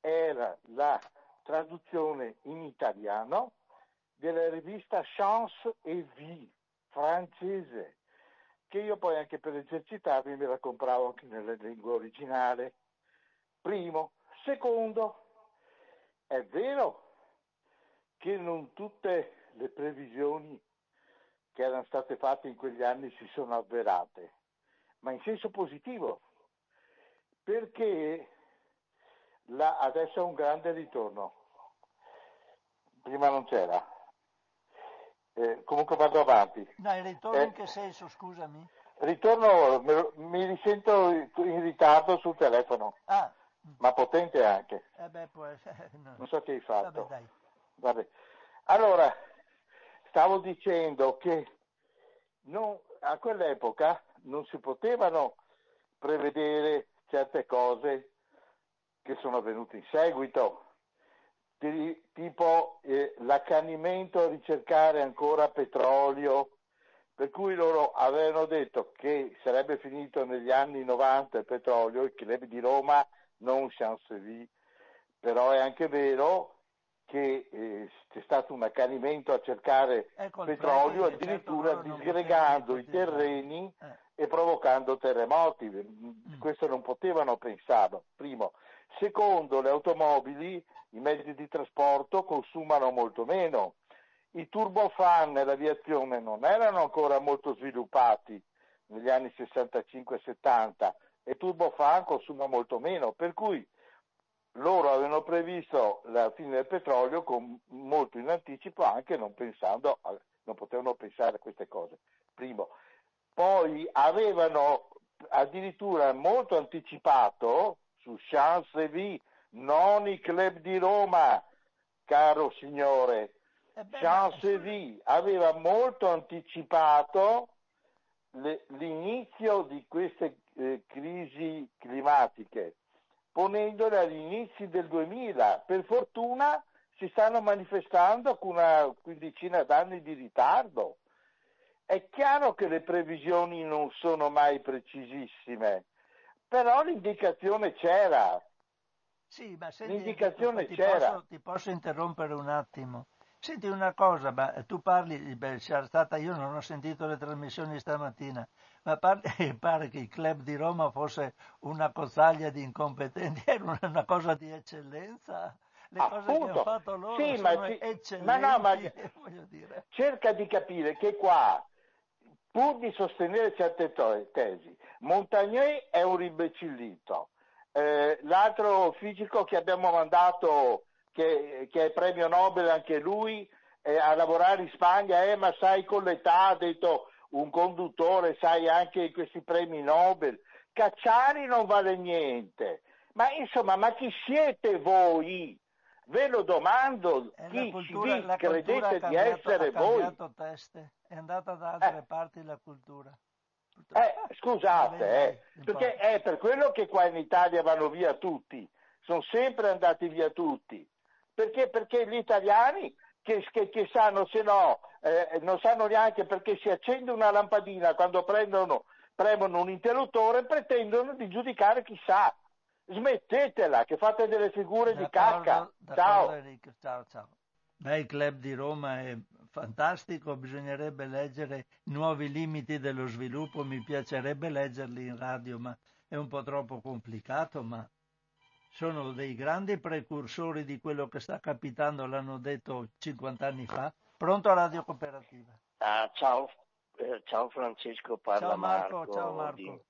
Speaker 2: era la traduzione in italiano della rivista Chance et Vie francese, che io poi anche per esercitarmi me la compravo anche nella lingua originale. Primo. Secondo, è vero che non tutte le previsioni che erano state fatte in quegli anni si sono avverate ma in senso positivo, perché la, adesso è un grande ritorno. Prima non c'era. Eh, comunque vado avanti.
Speaker 1: Dai, ritorno eh, in che senso, scusami?
Speaker 2: Ritorno, me, mi risento in ritardo sul telefono.
Speaker 1: Ah.
Speaker 2: Ma potente anche.
Speaker 1: Eh beh, essere, no.
Speaker 2: Non so che hai fatto.
Speaker 1: Vabbè.
Speaker 2: Vabbè. Allora, stavo dicendo che non, a quell'epoca non si potevano prevedere certe cose che sono avvenute in seguito, tipo eh, l'accanimento a ricercare ancora petrolio, per cui loro avevano detto che sarebbe finito negli anni 90 il petrolio, il club di Roma non chancellerie, però è anche vero che eh, c'è stato un accanimento a cercare ecco petrolio, certo, addirittura certo disgregando i terreni eh. e provocando terremoti. Mm. Questo non potevano pensarlo, primo. Secondo, le automobili, i mezzi di trasporto consumano molto meno. I turbofan nell'aviazione non erano ancora molto sviluppati negli anni 65 70 e turbofan consuma molto meno, per cui loro avevano previsto la fine del petrolio con molto in anticipo, anche non pensando, a, non potevano pensare a queste cose. Primo. Poi avevano addirittura molto anticipato su Champs-Élysées, non i club di Roma, caro signore. Eh Champs-Élysées aveva molto anticipato le, l'inizio di queste eh, crisi climatiche, ponendole agli inizi del 2000. Per fortuna si stanno manifestando con una quindicina d'anni di ritardo. È chiaro che le previsioni non sono mai precisissime, però l'indicazione c'era.
Speaker 1: Sì, ma senti, l'indicazione ti c'era. Posso, ti posso interrompere un attimo? Senti una cosa, ma tu parli, beh, c'era stata, io non ho sentito le trasmissioni stamattina, ma parli, pare che il club di Roma fosse una cozzaglia di incompetenti, era una, cosa di eccellenza. Le
Speaker 2: Appunto.
Speaker 1: cose che hanno fatto loro
Speaker 2: sì,
Speaker 1: sono
Speaker 2: ma ci, ma no, ma cerca di capire che qua, pur di sostenere certe tesi, Montagnier è un rimbecillito, eh, l'altro fisico che abbiamo mandato che, che è premio Nobel anche lui, eh, a lavorare in Spagna, eh, ma sai con l'età, ha detto un conduttore, sai anche questi premi Nobel. Cacciari non vale niente. Ma insomma, ma chi siete voi? Ve lo domando, chi
Speaker 1: cultura,
Speaker 2: credete
Speaker 1: cambiato,
Speaker 2: di essere voi?
Speaker 1: Teste. È andata da altre
Speaker 2: Eh.
Speaker 1: parti la cultura.
Speaker 2: Eh, scusate, eh, perché è per quello che qua in Italia vanno via tutti, sono sempre andati via tutti. Perché? Perché gli italiani che, che- che sanno, se no, eh, non sanno neanche perché si accende una lampadina quando prendono, premono un interruttore, pretendono di giudicare chissà. Smettetela, che fate delle figure di
Speaker 1: D'accordo,
Speaker 2: cacca.
Speaker 1: d'accordo,
Speaker 2: Ciao.
Speaker 1: Enrico, ciao, ciao. Beh, il club di Roma è fantastico, bisognerebbe leggere i nuovi limiti dello sviluppo, mi piacerebbe leggerli in radio, ma è un po' troppo complicato, ma sono dei grandi precursori di quello che sta capitando, l'hanno detto 50 anni fa. Pronto a Radio Cooperativa.
Speaker 3: Ah, ciao, eh, ciao Francesco, parla
Speaker 1: Ciao Marco,
Speaker 3: Marco.
Speaker 1: ciao Marco.
Speaker 3: di.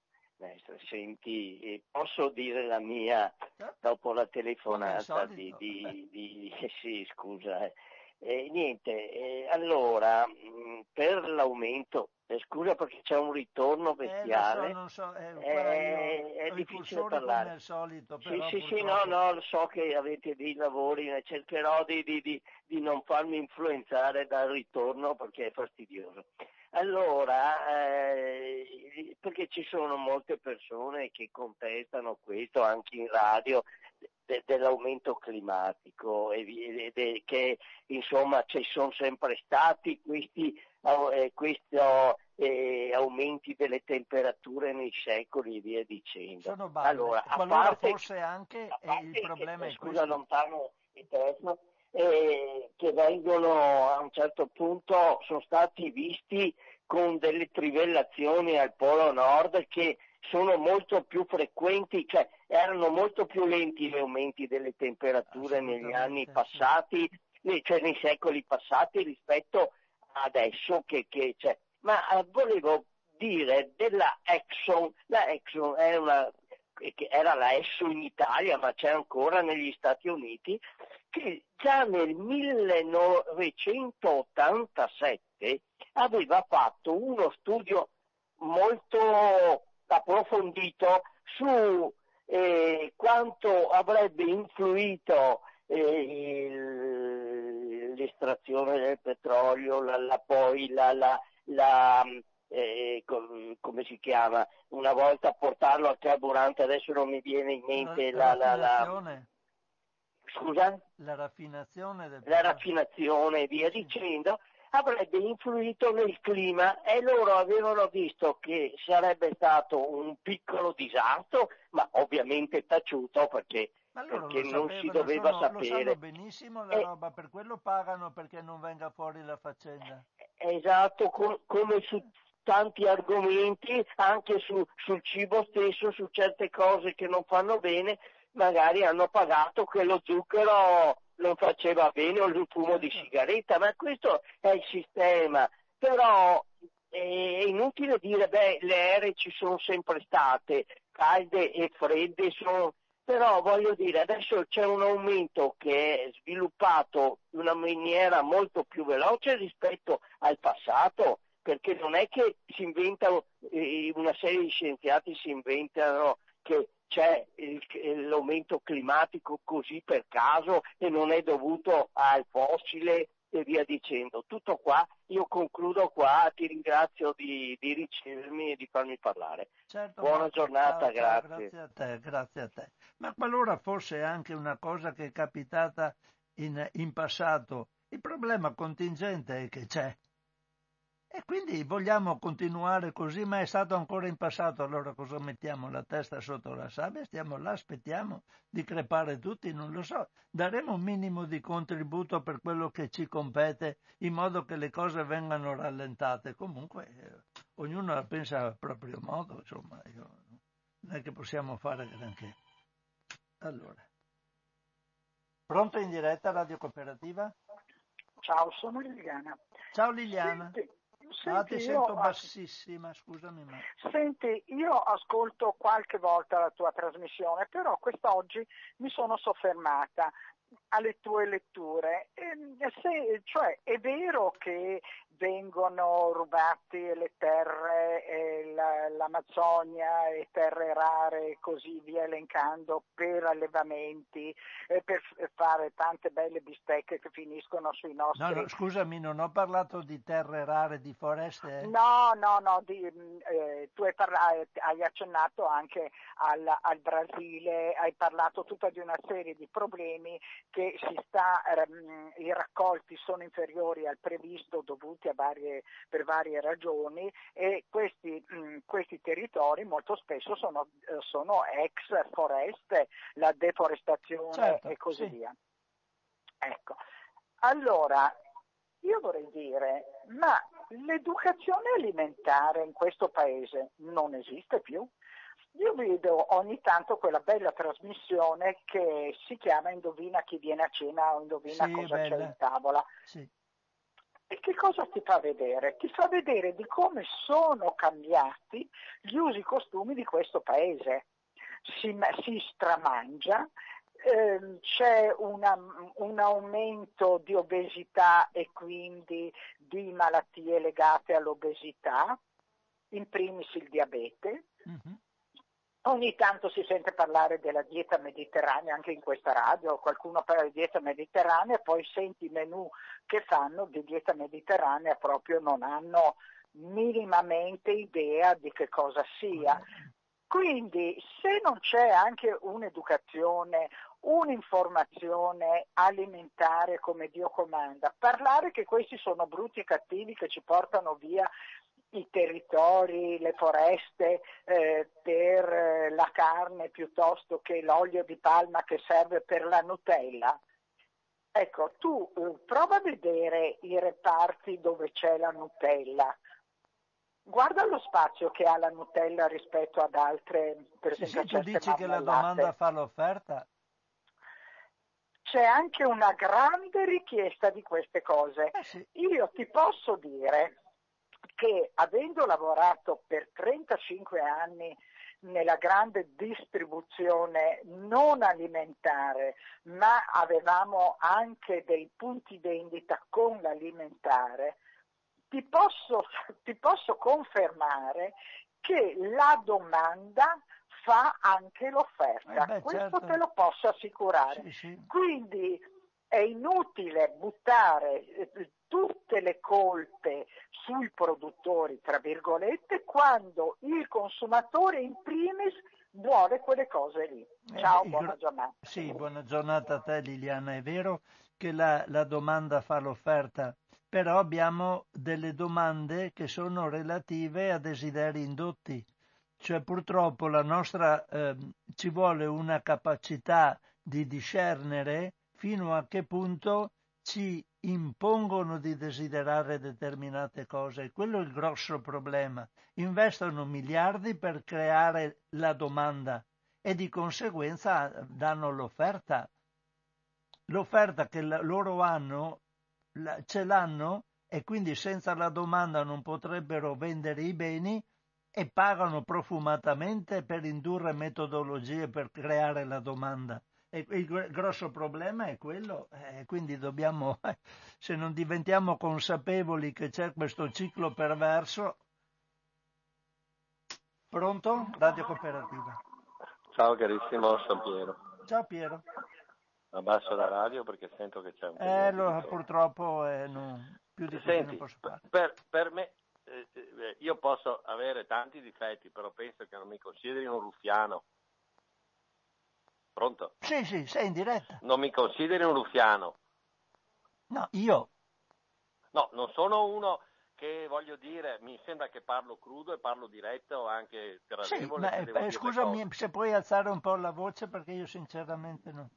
Speaker 3: Senti, eh, posso dire la mia dopo la telefonata di, di, di- eh, sì, scusa. Eh. Eh, niente, eh, allora, mh, per l'aumento, eh, scusa perché c'è un ritorno
Speaker 1: Eh, so,
Speaker 3: bestiale.
Speaker 1: non so, eh,
Speaker 3: Eh,
Speaker 1: guarda, io
Speaker 3: è difficile parlare.
Speaker 1: come al solito,
Speaker 3: Sì,
Speaker 1: però
Speaker 3: sì, sì, no,
Speaker 1: purtroppo-
Speaker 3: no, lo so che avete dei lavori, eh, cercherò di, di- di- di non farmi influenzare dal ritorno perché è fastidioso. Allora, eh, perché ci sono molte persone che contestano questo anche in radio de- dell'aumento climatico e, è che insomma ci sono sempre stati questi, eh, questo, eh, aumenti delle temperature nei secoli e via dicendo.
Speaker 1: Sono balle.
Speaker 3: Allora, a parte
Speaker 1: fosse anche,
Speaker 3: a parte
Speaker 1: il
Speaker 3: che-
Speaker 1: problema è
Speaker 3: scusa,
Speaker 1: questo.
Speaker 3: lontano il telefono, eh, che vengono a un certo punto, sono stati visti con delle trivellazioni al Polo Nord che sono molto più frequenti, cioè erano molto più lenti gli aumenti delle temperature negli anni passati, cioè nei secoli passati rispetto adesso che, che c'è. Ma eh, volevo dire della Exxon, la Exxon è una era la ESSO in Italia, ma c'è ancora negli Stati Uniti, che già nel 1987 aveva fatto uno studio molto approfondito su eh, quanto avrebbe influito eh, il- l'estrazione del petrolio, la, la- poi la, la- la, eh, com- come si chiama, una volta portarlo al carburante, adesso non mi viene in mente la, la- la-
Speaker 1: raffinazione,
Speaker 3: scusa?
Speaker 1: la raffinazione del
Speaker 3: la raffinazione e via dicendo, avrebbe influito nel clima e loro avevano visto che sarebbe stato un piccolo disastro, ma ovviamente taciuto perché, perché non
Speaker 1: sapevano,
Speaker 3: si doveva
Speaker 1: sono- Lo sanno
Speaker 3: sapere.
Speaker 1: benissimo la
Speaker 3: Eh.
Speaker 1: roba, per quello pagano perché non venga fuori la faccenda.
Speaker 3: Esatto, co- come su tanti argomenti, anche su- sul cibo stesso, su certe cose che non fanno bene, magari hanno pagato che lo zucchero non faceva bene il fumo di sigaretta, ma questo è il sistema. Però è inutile dire, beh, le ere ci sono sempre state, calde e fredde sono... però voglio dire, adesso c'è un aumento che è sviluppato in una maniera molto più veloce rispetto al passato, perché non è che si inventano, eh, una serie di scienziati si inventano che c'è l'aumento climatico così per caso e non è dovuto al fossile e via dicendo. Tutto qua, io concludo qua, ti ringrazio di, di ricevermi e di farmi parlare.
Speaker 1: Certo,
Speaker 3: Buona
Speaker 1: Marco,
Speaker 3: giornata, grazie.
Speaker 1: grazie a te, grazie a te. Ma qualora fosse anche una cosa che è capitata in, in passato, il problema contingente è che c'è. E quindi vogliamo continuare così, ma è stato ancora in passato, allora cosa mettiamo la testa sotto la sabbia? Stiamo là, aspettiamo di crepare tutti, non lo so. Daremo un minimo di contributo per quello che ci compete, in modo che le cose vengano rallentate. Comunque, eh, ognuno la pensa al proprio modo, insomma, io, non è che possiamo fare granché. Allora. Pronto in diretta, Radio Cooperativa?
Speaker 4: Ciao, sono Liliana.
Speaker 1: Ciao Liliana.
Speaker 4: Senti,
Speaker 1: Ah, ti
Speaker 4: senti,
Speaker 1: sento
Speaker 4: io,
Speaker 1: bassissima, scusami, ma...
Speaker 4: senti, io ascolto qualche volta la tua trasmissione, però quest'oggi mi sono soffermata alle tue letture. E, se- cioè, è vero che vengono rubate le terre, eh, la- l'Amazzonia e terre rare e così via elencando per allevamenti, eh, per fare tante belle bistecche che finiscono sui nostri...
Speaker 1: No, no, scusami, non ho parlato di terre rare, di foreste. eh.
Speaker 4: No, no, no, di, eh, tu hai, parla- hai accennato anche al, al Brasile, hai parlato tutta di una serie di problemi che si sta, ehm, i raccolti sono inferiori al previsto dovuti a varie, per varie ragioni e questi, mh, questi territori molto spesso sono, eh, sono ex foreste, la deforestazione
Speaker 1: Certo,
Speaker 4: e così
Speaker 1: sì.
Speaker 4: via. Ecco, allora io vorrei dire, ma l'educazione alimentare in questo paese non esiste più? Io vedo ogni tanto quella bella trasmissione che si chiama Indovina chi viene a cena o Indovina
Speaker 1: Sì,
Speaker 4: cosa c'è
Speaker 1: bella.
Speaker 4: in tavola.
Speaker 1: Sì.
Speaker 4: E che cosa ti fa vedere? Ti fa vedere di come sono cambiati gli usi e costumi di questo paese. Si, si stramangia, ehm, c'è una- un aumento di obesità e quindi di malattie legate all'obesità, in primis il diabete.
Speaker 1: Mhm.
Speaker 4: Ogni tanto si sente parlare della dieta mediterranea anche in questa radio, qualcuno parla di dieta mediterranea e poi senti i menù che fanno di dieta mediterranea proprio non hanno minimamente idea di che cosa sia. Quindi se non c'è anche un'educazione, un'informazione alimentare come Dio comanda, parlare che questi sono brutti e cattivi che ci portano via i territori, le foreste eh, per eh, la carne piuttosto che l'olio di palma che serve per la Nutella. Ecco, tu eh, prova a vedere i reparti dove c'è la Nutella. Guarda lo spazio che ha la Nutella rispetto ad altre, per
Speaker 1: Sì,
Speaker 4: esempio
Speaker 1: sì, tu dici che la domanda fa l'offerta.
Speaker 4: C'è anche una grande richiesta di queste cose.
Speaker 1: Eh sì.
Speaker 4: Io ti posso dire che avendo lavorato per 35 anni nella grande distribuzione non alimentare, ma avevamo anche dei punti vendita con l'alimentare, ti posso, ti posso confermare che la domanda fa anche l'offerta.
Speaker 1: Eh beh,
Speaker 4: Questo
Speaker 1: certo.
Speaker 4: te lo posso assicurare.
Speaker 1: Sì, sì.
Speaker 4: Quindi è inutile buttare eh, tutte le colpe sui produttori, tra virgolette, quando il consumatore in primis vuole quelle cose lì. Ciao,
Speaker 1: Eh,
Speaker 4: buona giornata.
Speaker 1: Sì, buona giornata a te Liliana. È vero che la, la domanda fa l'offerta, però abbiamo delle domande che sono relative a desideri indotti. Cioè purtroppo la nostra ehm, ci vuole una capacità di discernere fino a che punto ci impongono di desiderare determinate cose. Quello è il grosso problema. Investono miliardi per creare la domanda e di conseguenza danno l'offerta. L'offerta che loro hanno ce l'hanno e quindi senza la domanda non potrebbero vendere i beni e pagano profumatamente per indurre metodologie per creare la domanda. E il grosso problema è quello, eh, quindi dobbiamo, eh, se non diventiamo consapevoli che c'è questo ciclo perverso. Pronto? Radio Cooperativa.
Speaker 5: Ciao carissimo, sono Piero.
Speaker 1: Ciao Piero.
Speaker 5: Abbasso la radio perché sento che c'è un po'
Speaker 1: Eh, lo, purtroppo eh, non, più di
Speaker 5: Senti,
Speaker 1: non posso fare.
Speaker 5: per, per me, eh, eh, io posso avere tanti difetti, però penso che non mi consideri un ruffiano. Pronto?
Speaker 1: Sì, sì, sei in diretta.
Speaker 5: Non mi consideri un ruffiano.
Speaker 1: No, io.
Speaker 5: No, non sono uno che voglio dire, mi sembra che parlo crudo e parlo diretto anche
Speaker 1: Sì,
Speaker 5: gradevole.
Speaker 1: ma,
Speaker 5: se
Speaker 1: eh,
Speaker 5: le
Speaker 1: scusami se puoi alzare un po' la voce perché io sinceramente no.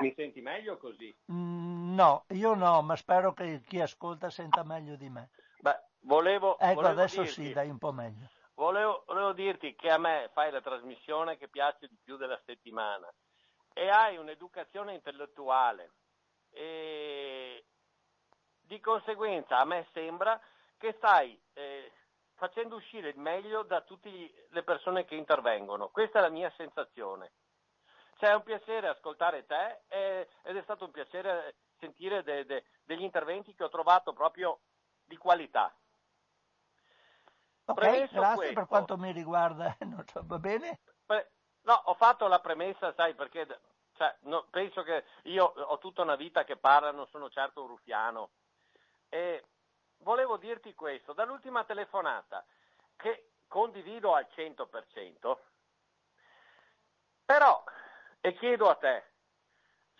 Speaker 5: Mi senti meglio così?
Speaker 1: Mm, No, io no, ma spero che chi ascolta senta meglio di me.
Speaker 5: Beh, volevo,
Speaker 1: Ecco,
Speaker 5: volevo
Speaker 1: adesso
Speaker 5: dirti,
Speaker 1: sì, dai un po' meglio.
Speaker 5: Volevo, volevo dirti che a me fai la trasmissione che piace di più della settimana e hai un'educazione intellettuale e di conseguenza a me sembra che stai eh, facendo uscire il meglio da tutte le persone che intervengono. Questa è la mia sensazione. Cioè è un piacere ascoltare te e- ed è stato un piacere sentire de- de- degli interventi che ho trovato proprio di qualità.
Speaker 1: Ok, grazie
Speaker 5: questo-
Speaker 1: per quanto mi riguarda, non so, va bene?
Speaker 5: No, ho fatto la premessa, sai, perché cioè, no, penso che io ho tutta una vita che parla, non sono certo un ruffiano. E volevo dirti questo, dall'ultima telefonata, che condivido al 100%, però, e chiedo a te,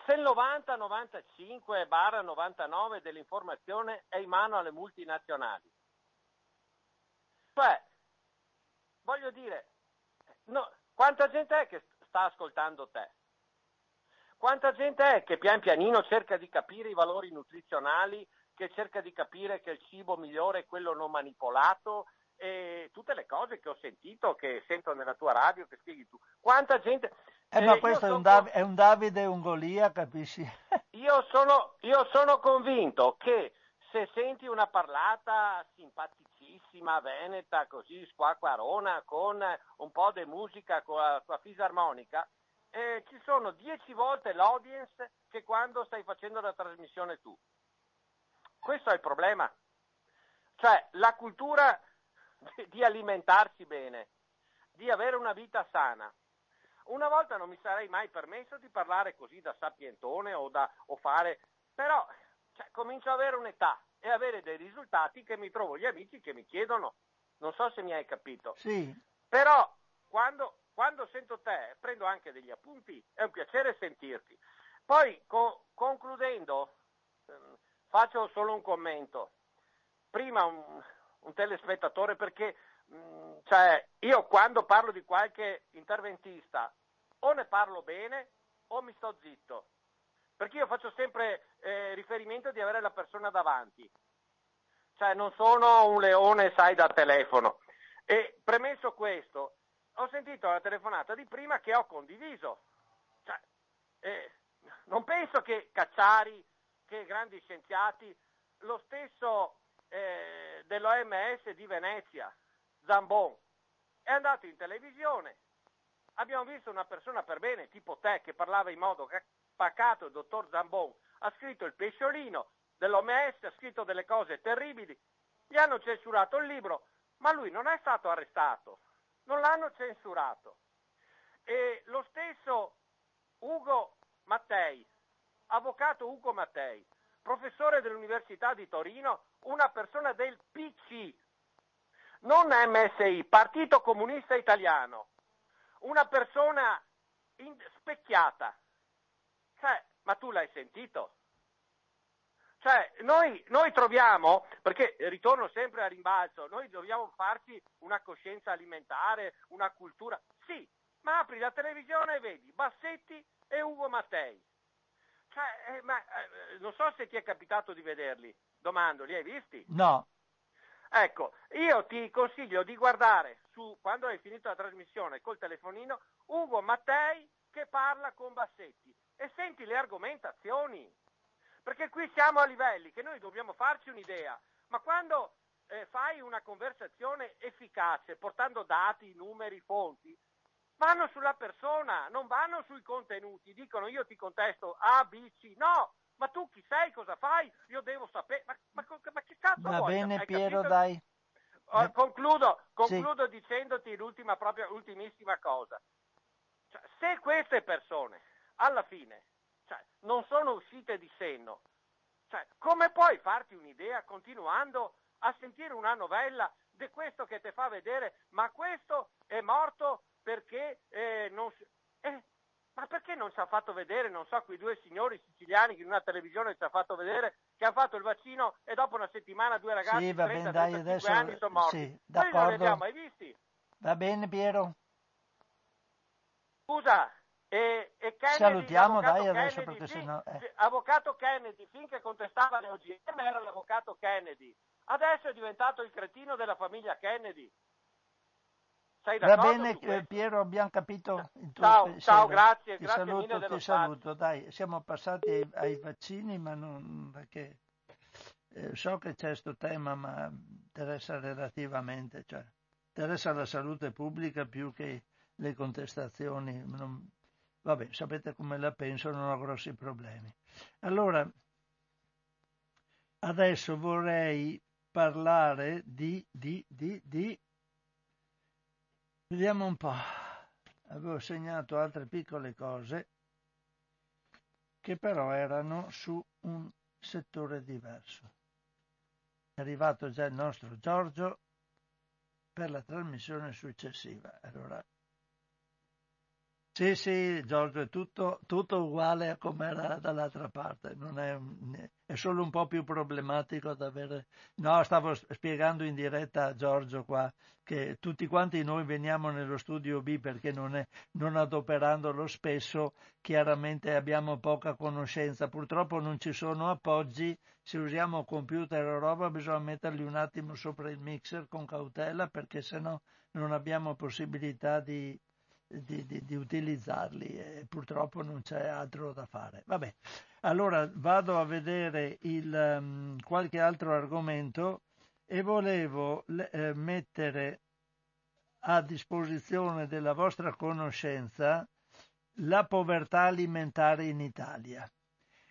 Speaker 5: se il 90-95 barra 99 dell'informazione è in mano alle multinazionali, cioè, voglio dire, no, quanta gente è che sta ascoltando te? Quanta gente è che pian pianino cerca di capire i valori nutrizionali, che cerca di capire che il cibo migliore è quello non manipolato e tutte le cose che ho sentito, che sento nella tua radio, che spieghi tu. Quanta gente...
Speaker 1: Eh,
Speaker 5: Eh,
Speaker 1: ma questo è un, Dav- è un Davide e un Golia, capisci?
Speaker 5: io sono, io sono convinto che se senti una parlata simpaticissima, veneta, così squacquarona, con un po' di musica con la, la fisarmonica, eh, ci sono dieci volte l'audience che quando stai facendo la trasmissione tu. Questo è il problema. Cioè, la cultura di alimentarsi bene, di avere una vita sana. Una volta non mi sarei mai permesso di parlare così da sapientone o, da, o fare, però cioè, comincio ad avere un'età e avere dei risultati che mi trovo gli amici che mi chiedono. Non so se mi hai capito.
Speaker 1: Sì,
Speaker 5: Però quando, quando sento te prendo anche degli appunti, è un piacere sentirti. Poi co- concludendo, ehm, faccio solo un commento. Prima un, un telespettatore perché mh, cioè, io quando parlo di qualche interventista o ne parlo bene o mi sto zitto. Perché io faccio sempre eh, riferimento di avere la persona davanti. Cioè non sono un leone, sai, da telefono. E premesso questo, ho sentito la telefonata di prima che ho condiviso. Cioè, eh, non penso che Cacciari, che grandi scienziati, lo stesso eh, dell'OMS di Venezia, Zambon, è andato in televisione. Abbiamo visto una persona per bene, tipo te, che parlava in modo pacato, il dottor Zambon, ha scritto il pesciolino dell'OMS, ha scritto delle cose terribili, gli hanno censurato il libro, ma lui non è stato arrestato, non l'hanno censurato. E lo stesso Ugo Mattei, avvocato Ugo Mattei, professore dell'Università di Torino, una persona del PC, non MSI, Partito Comunista Italiano, una persona in- specchiata. Cioè, ma tu l'hai sentito? Cioè, noi, noi troviamo, perché ritorno sempre a rimbalzo, noi dobbiamo farci una coscienza alimentare, una cultura. Sì, ma apri la televisione e vedi Bassetti e Ugo Mattei. Cioè, eh, ma, eh, non so se ti è capitato di vederli, domando, li hai visti?
Speaker 1: no,
Speaker 5: Ecco, io ti consiglio di guardare su, quando hai finito la trasmissione col telefonino, Ugo Mattei che parla con Bassetti e senti le argomentazioni. Perché qui siamo a livelli che noi dobbiamo farci un'idea, ma quando eh, fai una conversazione efficace, portando dati, numeri, fonti, vanno sulla persona, non vanno sui contenuti, dicono io ti contesto A, B, C, no, ma tu chi sei, cosa fai? Io devo sapere, ma, ma, ma che cazzo
Speaker 1: Va
Speaker 5: vuoi?
Speaker 1: bene
Speaker 5: Hai
Speaker 1: Piero,
Speaker 5: capito?
Speaker 1: dai.
Speaker 5: Oh,
Speaker 1: Eh,
Speaker 5: concludo, concludo dicendoti l'ultima, proprio ultimissima cosa. Cioè, se queste persone alla fine cioè, non sono uscite di senno, cioè, come puoi farti un'idea continuando a sentire una novella di questo che ti fa vedere, ma questo è morto perché eh, non si... eh, ma perché non ci ha fatto vedere, non so, quei due signori siciliani che in una televisione ci ha fatto vedere che hanno fatto il vaccino e dopo una settimana due ragazzi
Speaker 1: Sì, va
Speaker 5: di
Speaker 1: bene,
Speaker 5: 30,
Speaker 1: dai,
Speaker 5: 35
Speaker 1: adesso-
Speaker 5: anni sono morti.
Speaker 1: sì,
Speaker 5: Noi non li
Speaker 1: d'accordo.
Speaker 5: abbiamo mai visti.
Speaker 1: Va bene Piero?
Speaker 5: Scusa, e, e Kennedy,
Speaker 1: Salutiamo, dai, adesso,
Speaker 5: Kennedy,
Speaker 1: perché sennò, eh.
Speaker 5: avvocato Kennedy, finché contestava le OGM era l'avvocato Kennedy, adesso è diventato il cretino della famiglia Kennedy. Sei
Speaker 1: Va bene eh? Piero, abbiamo capito il tuo
Speaker 5: Ciao,
Speaker 1: pensiero.
Speaker 5: ciao, grazie,
Speaker 1: ti
Speaker 5: grazie
Speaker 1: saluto,
Speaker 5: mille
Speaker 1: ti saluto, dai, siamo passati ai, ai vaccini, ma non perché eh, so che c'è questo tema, ma interessa relativamente, cioè interessa la salute pubblica più che le contestazioni. non- vabbè, sapete come la penso, non ho grossi problemi. Allora, adesso vorrei parlare di, di, di, di Vediamo un po'. Avevo segnato altre piccole cose che però erano su un settore diverso. È arrivato già il nostro Giorgio per la trasmissione successiva. Allora, sì, sì, Giorgio, è tutto, tutto uguale a come era dall'altra parte, non è, è solo un po' più problematico da avere... No, stavo spiegando in diretta a Giorgio qua che tutti quanti noi veniamo nello studio B perché non, è, non adoperandolo spesso, chiaramente abbiamo poca conoscenza, purtroppo non ci sono appoggi, se usiamo computer o roba bisogna metterli un attimo sopra il mixer con cautela perché sennò non abbiamo possibilità di di, di, di utilizzarli e purtroppo non c'è altro da fare. Vabbè, allora vado a vedere il, um, qualche altro argomento e volevo eh, mettere a disposizione della vostra conoscenza la povertà alimentare in Italia.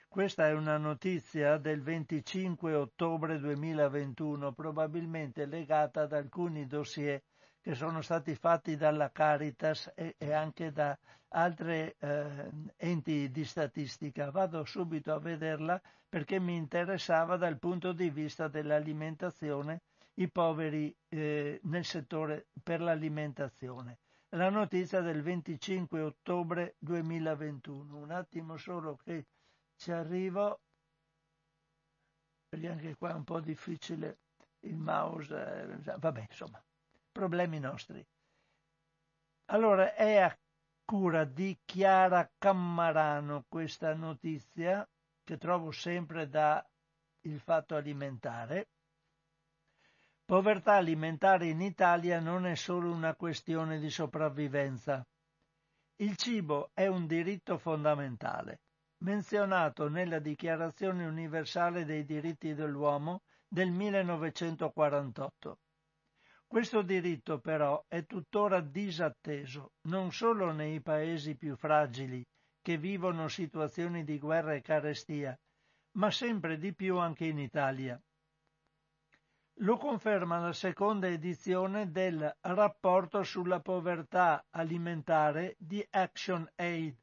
Speaker 1: Questa è una notizia del 25 ottobre 2021, probabilmente legata ad alcuni dossier che sono stati fatti dalla Caritas e, e anche da altri eh, enti di statistica. Vado subito a vederla perché mi interessava dal punto di vista dell'alimentazione i poveri eh, nel settore per l'alimentazione. La notizia del 25 ottobre 2021. Un attimo solo che ci arrivo, perché anche qua è un po' difficile il mouse, eh, vabbè insomma problemi nostri. Allora è a cura di Chiara Cammarano questa notizia che trovo sempre da il fatto alimentare. Povertà alimentare in Italia non è solo una questione di sopravvivenza. Il cibo è un diritto fondamentale, menzionato nella Dichiarazione universale dei diritti dell'uomo del 1948. Questo diritto però è tuttora disatteso non solo nei paesi più fragili che vivono situazioni di guerra e carestia, ma sempre di più anche in Italia. Lo conferma la seconda edizione del rapporto sulla povertà alimentare di Action Aid.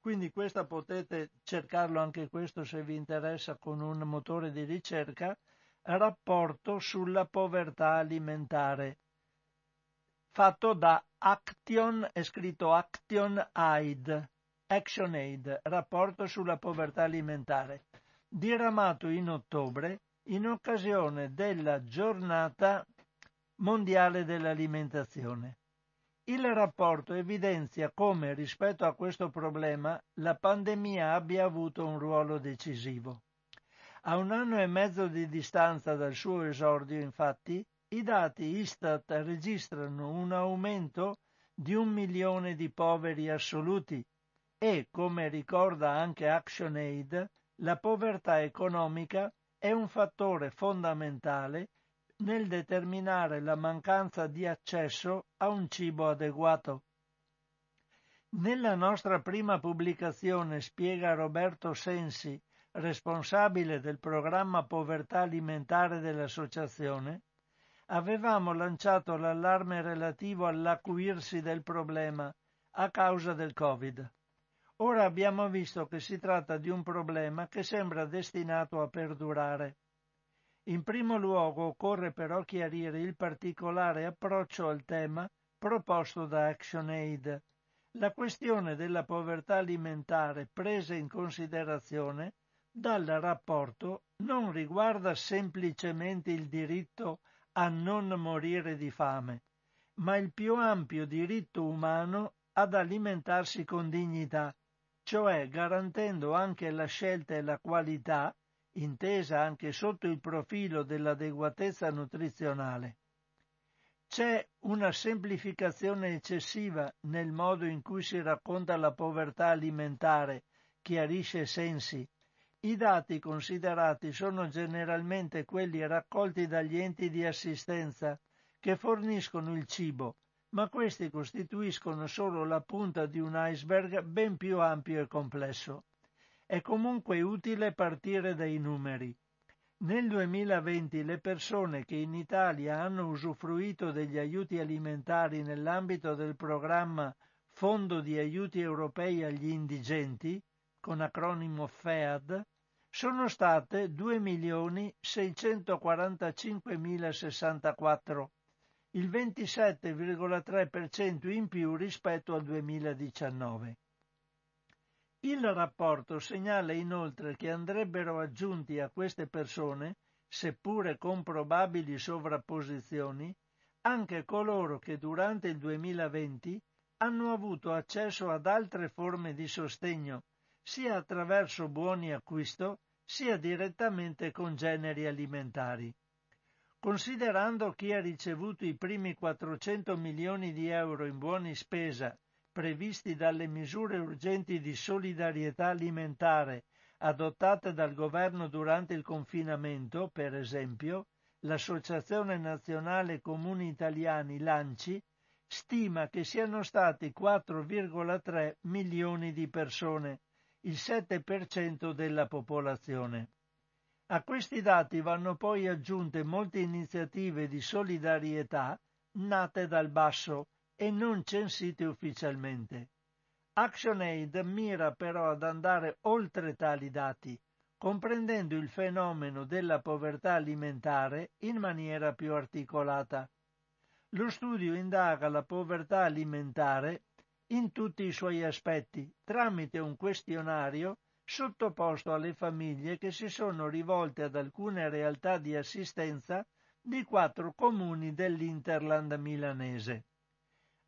Speaker 1: Quindi questa potete cercarlo anche questo se vi interessa con un motore di ricerca rapporto sulla povertà alimentare, fatto da Action, è scritto Action Aid, Action Aid, rapporto sulla povertà alimentare, diramato in ottobre in occasione della giornata mondiale dell'alimentazione. Il rapporto evidenzia come rispetto a questo problema la pandemia abbia avuto un ruolo decisivo. A un anno e mezzo di distanza dal suo esordio, infatti, i dati Istat registrano un aumento di un milione di poveri assoluti e, come ricorda anche ActionAid, la povertà economica è un fattore fondamentale nel determinare la mancanza di accesso a un cibo adeguato. Nella nostra prima pubblicazione spiega Roberto Sensi, responsabile del programma Povertà alimentare dell'associazione, avevamo lanciato l'allarme relativo all'acuirsi del problema a causa del Covid. Ora abbiamo visto che si tratta di un problema che sembra destinato a perdurare. In primo luogo occorre però chiarire il particolare approccio al tema proposto da ActionAid. La questione della povertà alimentare presa in considerazione dal rapporto non riguarda semplicemente il diritto a non morire di fame, ma il più ampio diritto umano ad alimentarsi con dignità, cioè garantendo anche la scelta e la qualità, intesa anche sotto il profilo dell'adeguatezza nutrizionale. C'è una semplificazione eccessiva nel modo in cui si racconta la povertà alimentare, chiarisce Sensi, i dati considerati sono generalmente quelli raccolti dagli enti di assistenza che forniscono il cibo, ma questi costituiscono solo la punta di un iceberg ben più ampio e complesso. È comunque utile partire dai numeri. Nel 2020 le persone che in Italia hanno usufruito degli aiuti alimentari nell'ambito del programma Fondo di aiuti europei agli indigenti, con acronimo FEAD, sono state 2.645.064, il 27,3% in più rispetto al 2019. Il rapporto segnala inoltre che andrebbero aggiunti a queste persone, seppure con probabili sovrapposizioni, anche coloro che durante il 2020 hanno avuto accesso ad altre forme di sostegno, sia attraverso buoni acquisto sia direttamente con generi alimentari. Considerando chi ha ricevuto i primi 400 milioni di euro in buoni spesa previsti dalle misure urgenti di solidarietà alimentare adottate dal governo durante il confinamento, per esempio, l'Associazione Nazionale Comuni Italiani Lanci stima che siano stati 4,3 milioni di persone il 7% della popolazione. A questi dati vanno poi aggiunte molte iniziative di solidarietà nate dal basso e non censite ufficialmente. ActionAid mira però ad andare oltre tali dati, comprendendo il fenomeno della povertà alimentare in maniera più articolata. Lo studio indaga la povertà alimentare in tutti i suoi aspetti, tramite un questionario sottoposto alle famiglie che si sono rivolte ad alcune realtà di assistenza di quattro comuni dell'Interland milanese.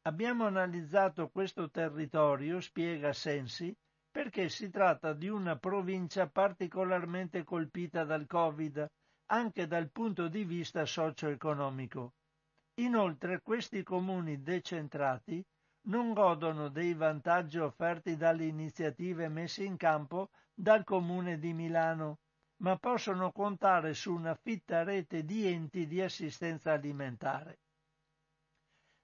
Speaker 1: Abbiamo analizzato questo territorio, spiega Sensi, perché si tratta di una provincia particolarmente colpita dal Covid, anche dal punto di vista socio-economico. Inoltre questi comuni decentrati non godono dei vantaggi offerti dalle iniziative messe in campo dal Comune di Milano, ma possono contare su una fitta rete di enti di assistenza alimentare.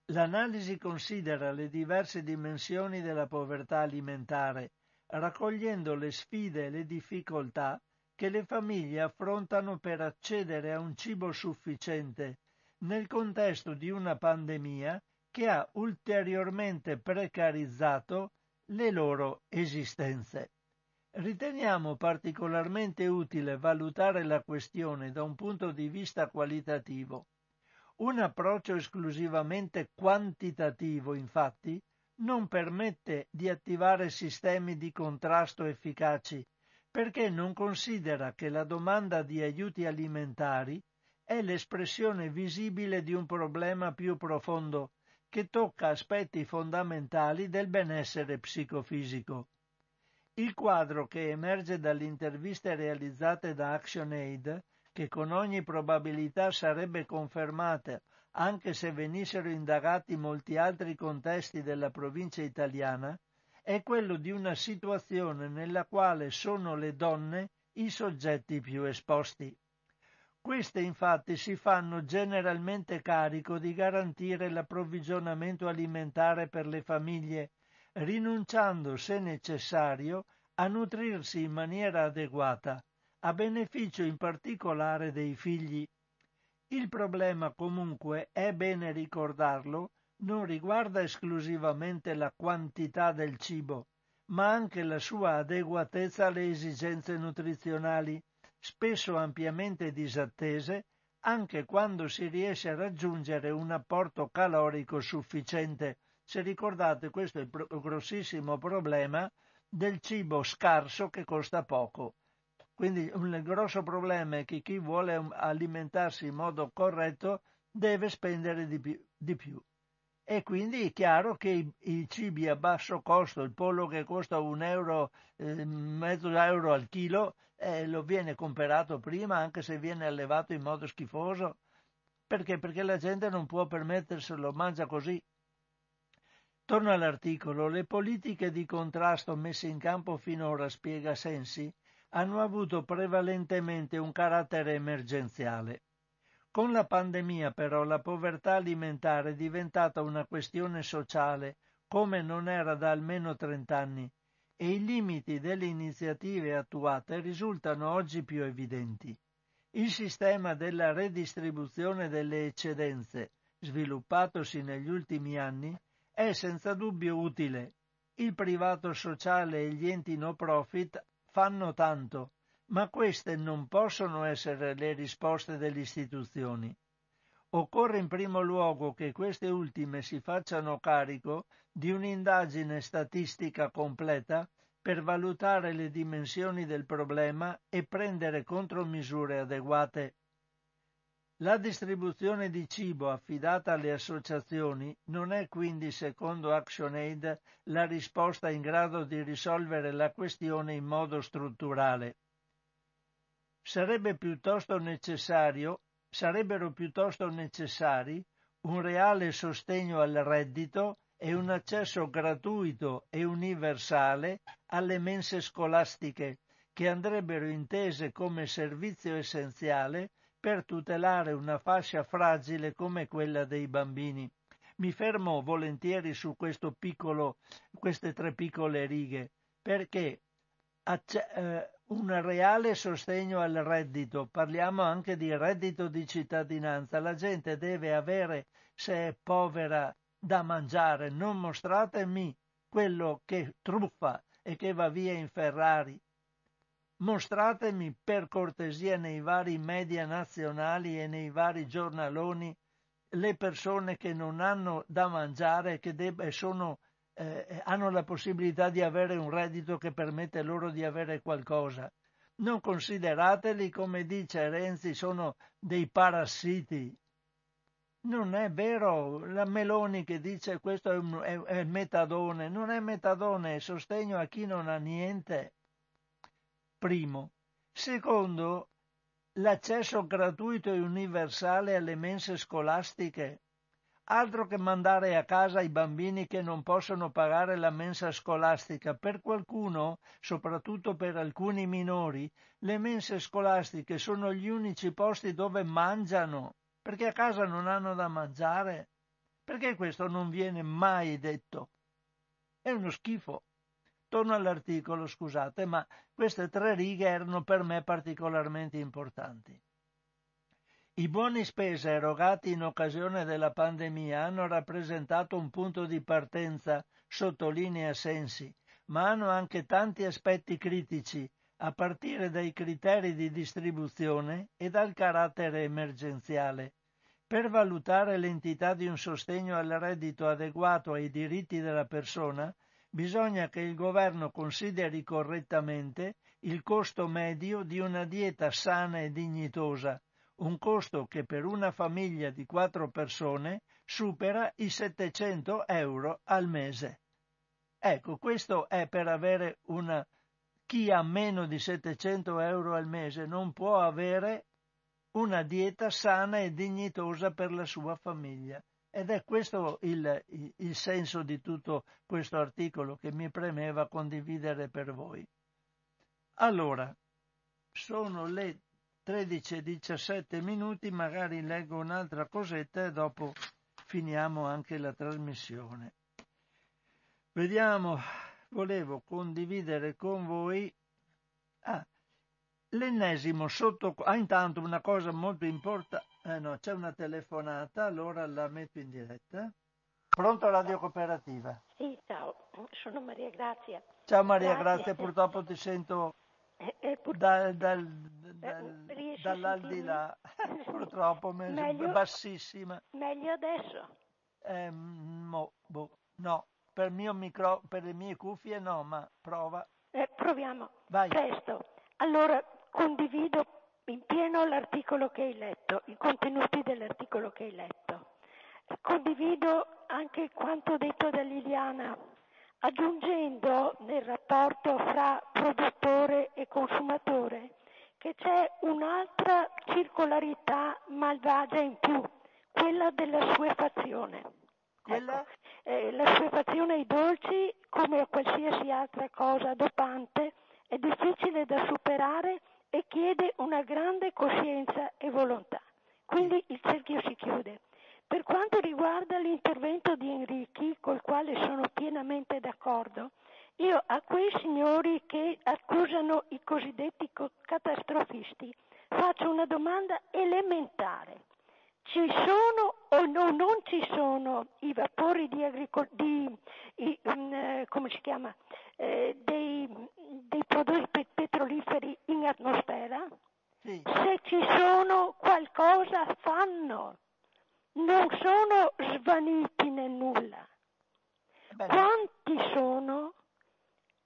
Speaker 1: L'analisi considera le diverse dimensioni della povertà alimentare, raccogliendo le sfide e le difficoltà che le famiglie affrontano per accedere a un cibo sufficiente nel contesto di una pandemia che ha ulteriormente precarizzato le loro esistenze. Riteniamo particolarmente utile valutare la questione da un punto di vista qualitativo. Un approccio esclusivamente quantitativo, infatti, non permette di attivare sistemi di contrasto efficaci, perché non considera che la domanda di aiuti alimentari è l'espressione visibile di un problema più profondo, che tocca aspetti fondamentali del benessere psicofisico. Il quadro che emerge dalle interviste realizzate da ActionAid, che con ogni probabilità sarebbe confermata anche se venissero indagati molti altri contesti della provincia italiana, è quello di una situazione nella quale sono le donne i soggetti più esposti. Queste infatti si fanno generalmente carico di garantire l'approvvigionamento alimentare per le famiglie, rinunciando, se necessario, a nutrirsi in maniera adeguata, a beneficio in particolare dei figli. Il problema comunque, è bene ricordarlo, non riguarda esclusivamente la quantità del cibo, ma anche la sua adeguatezza alle esigenze nutrizionali spesso ampiamente disattese anche quando si riesce a raggiungere un apporto calorico sufficiente. Se ricordate, questo è il grossissimo problema del cibo scarso che costa poco. Quindi un grosso problema è che chi vuole alimentarsi in modo corretto deve spendere di più. Di più. E quindi è chiaro che i, i, cibi a basso costo, il pollo che costa un euro, eh, mezzo euro al chilo, eh, lo viene comperato prima anche se viene allevato in modo schifoso. Perché? Perché la gente non può permetterselo, mangia così. Torno all'articolo. Le politiche di contrasto messe in campo finora, spiega Sensi, hanno avuto prevalentemente un carattere emergenziale. Con la pandemia però la povertà alimentare è diventata una questione sociale come non era da almeno trent'anni e i limiti delle iniziative attuate risultano oggi più evidenti. Il sistema della redistribuzione delle eccedenze, sviluppatosi negli ultimi anni, è senza dubbio utile. Il privato sociale e gli enti no profit fanno tanto, ma queste non possono essere le risposte delle istituzioni. Occorre in primo luogo che queste ultime si facciano carico di un'indagine statistica completa per valutare le dimensioni del problema e prendere contromisure adeguate. La distribuzione di cibo affidata alle associazioni non è quindi, secondo ActionAid, la risposta in grado di risolvere la questione in modo strutturale. Sarebbe piuttosto sarebbero piuttosto necessari un reale sostegno al reddito e un accesso gratuito e universale alle mense scolastiche, che andrebbero intese come servizio essenziale per tutelare una fascia fragile come quella dei bambini. Mi fermo volentieri su piccolo, queste tre piccole righe, perché eh, un reale sostegno al reddito, parliamo anche di reddito di cittadinanza, la gente deve avere, se è povera, da mangiare, non mostratemi quello che truffa e che va via in Ferrari. Mostratemi per cortesia nei vari media nazionali e nei vari giornaloni le persone che non hanno da mangiare e che sono eh, hanno la possibilità di avere un reddito che permette loro di avere qualcosa. Non considerateli, come dice Renzi, sono dei parassiti. Non è vero, la Meloni che dice questo è, un, è, è metadone, non è metadone, è sostegno a chi non ha niente. Primo. Secondo, l'accesso gratuito e universale alle mense scolastiche Altro che mandare a casa i bambini che non possono pagare la mensa scolastica. Per qualcuno, soprattutto per alcuni minori, le mense scolastiche sono gli unici posti dove mangiano, perché a casa non hanno da mangiare. Perché questo non viene mai detto? È uno schifo. Torno all'articolo, scusate, ma queste tre righe erano per me particolarmente importanti. I buoni spesa erogati in occasione della pandemia hanno rappresentato un punto di partenza, sottolinea Sensi, ma hanno anche tanti aspetti critici, a partire dai criteri di distribuzione e dal carattere emergenziale. Per valutare l'entità di un sostegno al reddito adeguato ai diritti della persona, bisogna che il governo consideri correttamente il costo medio di una dieta sana e dignitosa, un costo che per una famiglia di quattro persone supera i 700 euro al mese. Ecco, questo è per avere una... Chi ha meno di 700 euro al mese non può avere una dieta sana e dignitosa per la sua famiglia. Ed è questo il, il, senso di tutto questo articolo che mi premeva condividere per voi. Allora, sono le 13 e 17 minuti, magari leggo un'altra cosetta e dopo finiamo anche la trasmissione. Vediamo, volevo condividere con voi ah, l'ennesimo sotto... Ah, intanto una cosa molto importante... Eh no, c'è una telefonata, allora la metto in diretta. Pronto Radio Cooperativa?
Speaker 6: Sì, ciao, sono Maria Grazia.
Speaker 1: Ciao Maria Grazia, Grazia purtroppo ti sento
Speaker 6: eh, pur...
Speaker 1: dal, dal, dal, eh, dall'aldilà, purtroppo meglio, bassissima.
Speaker 6: Meglio adesso?
Speaker 1: Eh, mo, boh, no, per, mio micro, per le mie cuffie no, ma prova.
Speaker 6: Eh, proviamo.
Speaker 1: Vai.
Speaker 6: Presto. Allora, condivido in pieno l'articolo che hai letto, i contenuti dell'articolo che hai letto. Condivido anche quanto detto da Liliana, aggiungendo nel rapporto fra produttore e consumatore che c'è un'altra circolarità malvagia in più, quella della suefazione.
Speaker 1: Quella?
Speaker 6: Ecco, eh, la suefazione ai dolci, come a qualsiasi altra cosa dopante, è difficile da superare e chiede una grande coscienza e volontà. Quindi il cerchio si chiude. Per quanto riguarda l'intervento di Enrichi, col quale sono pienamente d'accordo, io a quei signori che accusano i cosiddetti catastrofisti faccio una domanda elementare. Ci sono o no, non ci sono i vapori di agricoltura, um, come si chiama, eh, dei, dei, prodotti petroliferi in atmosfera?
Speaker 1: Sì.
Speaker 6: Se ci sono qualcosa fanno, non sono svaniti nel nulla.
Speaker 1: Beh,
Speaker 6: Quanti sono?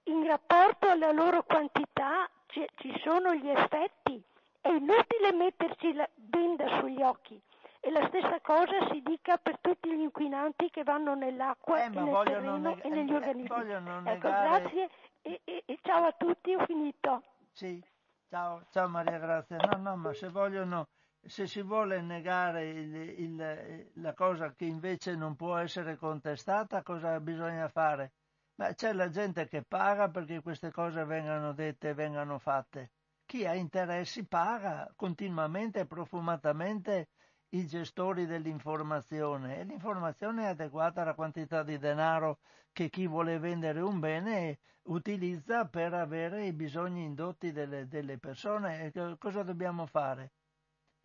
Speaker 6: In rapporto alla loro quantità ci, ci sono gli effetti. È inutile metterci la benda sugli occhi. E la stessa cosa si dica per tutti gli inquinanti che vanno nell'acqua,
Speaker 1: eh,
Speaker 6: nel terreno
Speaker 1: neg-
Speaker 6: e negli
Speaker 1: eh,
Speaker 6: organismi. Ecco,
Speaker 1: negare...
Speaker 6: grazie e, e, e, ciao a tutti, ho finito.
Speaker 1: Sì, ciao, ciao Maria Grazia. No, no, ma se vogliono, se si vuole negare il, il, la cosa che invece non può essere contestata, cosa bisogna fare? Ma c'è la gente che paga perché queste cose vengano dette e vengano fatte. Chi ha interessi paga continuamente e profumatamente i gestori dell'informazione e l'informazione è adeguata alla quantità di denaro che chi vuole vendere un bene utilizza per avere i bisogni indotti delle, delle persone. E cosa dobbiamo fare?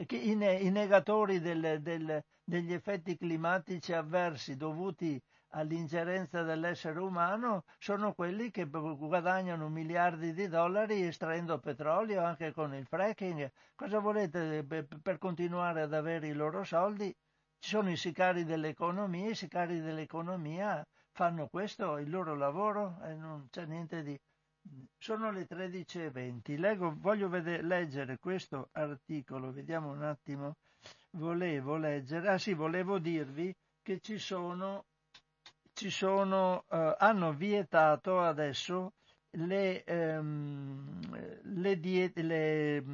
Speaker 1: I, negatori del, del, degli effetti climatici avversi dovuti all'ingerenza dell'essere umano sono quelli che guadagnano miliardi di dollari estraendo petrolio anche con il fracking. Cosa volete per continuare ad avere i loro soldi? Ci sono i sicari dell'economia, i sicari dell'economia fanno questo, il loro lavoro e non c'è niente di... Sono le 13.20. Leggo, voglio vedere, leggere questo articolo, vediamo un attimo. Volevo leggere, ah sì, volevo dirvi che ci sono ci sono, eh, hanno vietato adesso le, ehm, le, diete, le,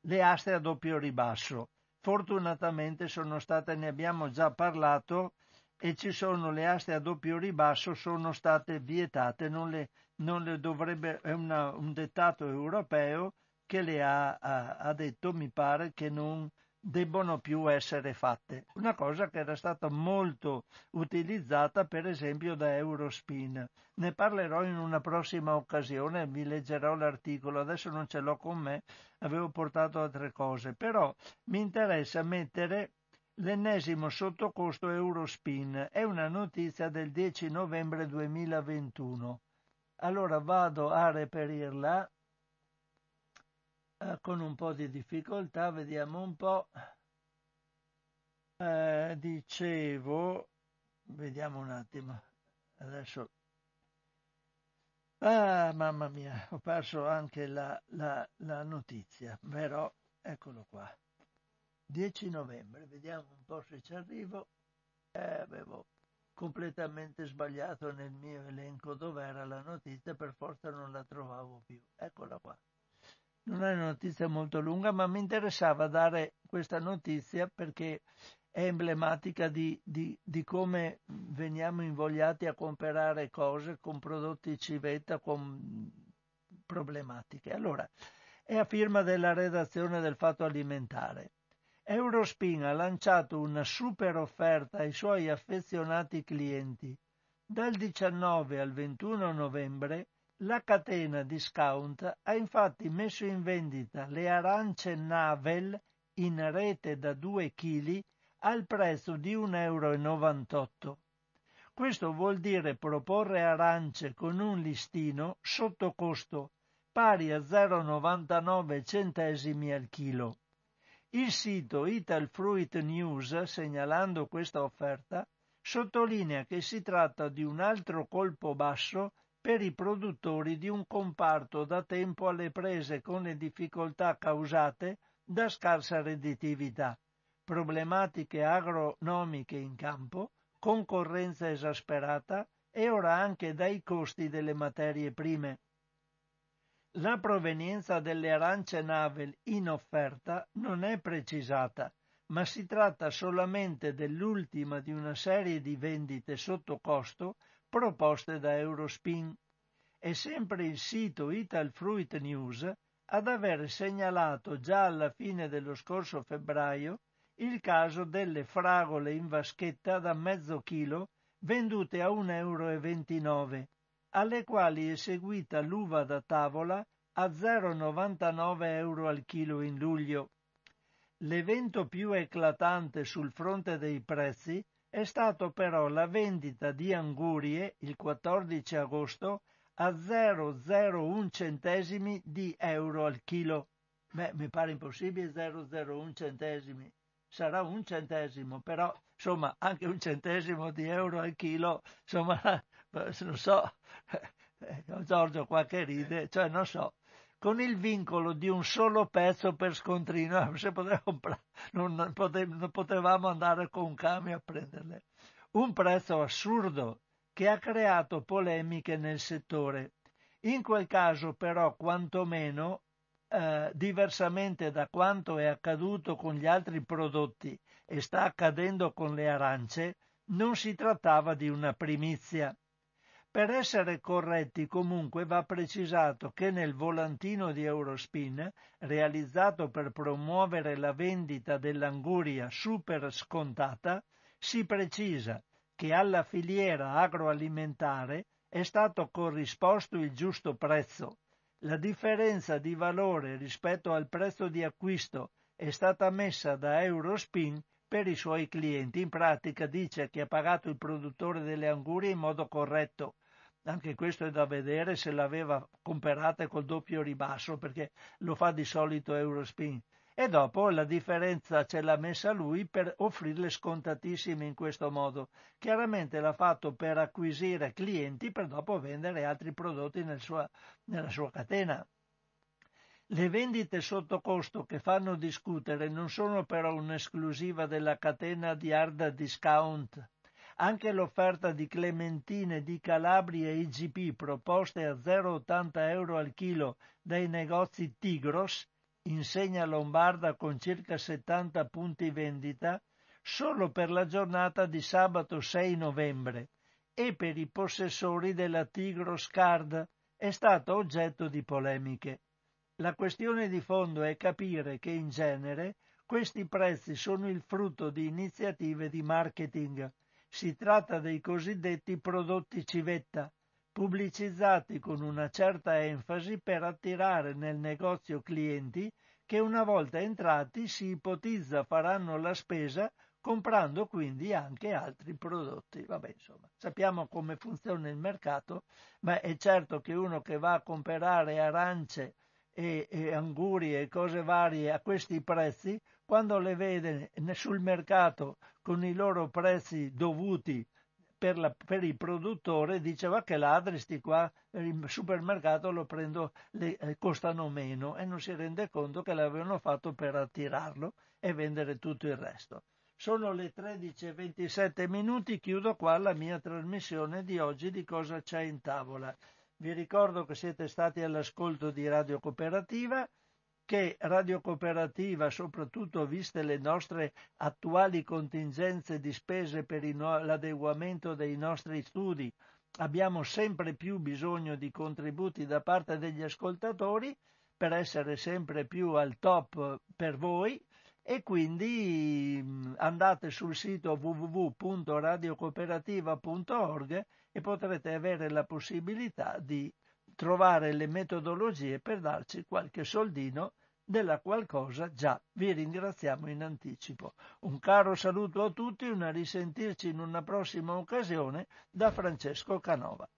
Speaker 1: le aste a doppio ribasso. Fortunatamente sono state, ne abbiamo già parlato, e ci sono le aste a doppio ribasso, sono state vietate, non le, non le dovrebbe, è una, un dettato europeo che le ha, ha, ha detto, mi pare, che non debbono più essere fatte. Una cosa che era stata molto utilizzata per esempio da Eurospin. Ne parlerò in una prossima occasione, vi leggerò l'articolo, adesso non ce l'ho con me, avevo portato altre cose, però mi interessa mettere l'ennesimo sottocosto Eurospin, è una notizia del 10 novembre 2021. Allora vado a reperirla eh, con un po' di difficoltà, vediamo un po'. Eh, dicevo, vediamo un attimo, adesso. Ah, mamma mia, ho perso anche la, la, la notizia, però eccolo qua. 10 novembre, vediamo un po' se ci arrivo. Eh, avevo completamente sbagliato nel mio elenco dove era la notizia, per forza non la trovavo più. Eccola qua. Non è una notizia molto lunga, ma mi interessava dare questa notizia perché è emblematica di, di, di come veniamo invogliati a comprare cose con prodotti civetta, con problematiche. Allora, è a firma della redazione del Fatto Alimentare. Eurospin ha lanciato una super offerta ai suoi affezionati clienti. Dal 19 al 21 novembre la catena discount ha infatti messo in vendita le arance Navel in rete da 2 kg al prezzo di 1,98 euro. Questo vuol dire proporre arance con un listino sotto costo pari a 0,99 centesimi al chilo. Il sito Ital Fruit News, segnalando questa offerta, sottolinea che si tratta di un altro colpo basso per i produttori di un comparto da tempo alle prese con le difficoltà causate da scarsa redditività, problematiche agronomiche in campo, concorrenza esasperata e ora anche dai costi delle materie prime. La provenienza delle arance Navel in offerta non è precisata, ma si tratta solamente dell'ultima di una serie di vendite sotto costo proposte da Eurospin. È sempre il sito Ital Fruit News ad aver segnalato già alla fine dello scorso febbraio il caso delle fragole in vaschetta da mezzo chilo vendute a 1,29 euro alle quali è seguita l'uva da tavola a 0,99 euro al chilo in luglio. L'evento più eclatante sul fronte dei prezzi è stato però la vendita di angurie il 14 agosto a 0,01 centesimi di euro al chilo. Beh, mi pare impossibile 0,01 centesimi. Sarà un centesimo, però insomma anche un centesimo di euro al chilo, insomma, non so, Giorgio qua che ride, cioè non so, con il vincolo di un solo pezzo per scontrino, non potevamo andare con un camion a prenderle. Un prezzo assurdo che ha creato polemiche nel settore. In quel caso però quantomeno eh, diversamente da quanto è accaduto con gli altri prodotti e sta accadendo con le arance, non si trattava di una primizia. Per essere corretti comunque va precisato che nel volantino di Eurospin, realizzato per promuovere la vendita dell'anguria super scontata, si precisa che alla filiera agroalimentare è stato corrisposto il giusto prezzo, la differenza di valore rispetto al prezzo di acquisto è stata messa da Eurospin per i suoi clienti. In pratica dice che ha pagato il produttore delle angurie in modo corretto. Anche questo è da vedere se l'aveva comprata col doppio ribasso, perché lo fa di solito Eurospin e dopo la differenza ce l'ha messa lui per offrirle scontatissime in questo modo. Chiaramente l'ha fatto per acquisire clienti per dopo vendere altri prodotti nel sua, nella sua catena. Le vendite sotto costo che fanno discutere non sono però un'esclusiva della catena di hard discount. Anche l'offerta di clementine di Calabria IGP proposte a 0,80 euro al chilo dai negozi Tigros insegna lombarda con circa 70 punti vendita, solo per la giornata di sabato 6 novembre e per i possessori della Tigros Card è stato oggetto di polemiche. La questione di fondo è capire che in genere questi prezzi sono il frutto di iniziative di marketing. Si tratta dei cosiddetti prodotti civetta, pubblicizzati con una certa enfasi per attirare nel negozio clienti che una volta entrati si ipotizza faranno la spesa comprando quindi anche altri prodotti. Vabbè, insomma, sappiamo come funziona il mercato, ma è certo che uno che va a comprare arance e, e angurie e cose varie a questi prezzi, quando le vede sul mercato con i loro prezzi dovuti per, la, per, il produttore diceva che ladri sti qua il supermercato lo prendo le, eh, costano meno e non si rende conto che l'avevano fatto per attirarlo e vendere tutto il resto. Sono le 13.27 minuti, chiudo qua la mia trasmissione di oggi di cosa c'è in tavola. Vi ricordo che siete stati all'ascolto di Radio Cooperativa che Radio Cooperativa, soprattutto viste le nostre attuali contingenze di spese per l'adeguamento dei nostri studi, abbiamo sempre più bisogno di contributi da parte degli ascoltatori, per essere sempre più al top per voi e quindi mm, andate sul sito www.radiocooperativa.org e potrete avere la possibilità di trovare le metodologie per darci qualche soldino della qualcosa già vi ringraziamo in anticipo. Un caro saluto a tutti, una risentirci in una prossima occasione da Francesco Canova.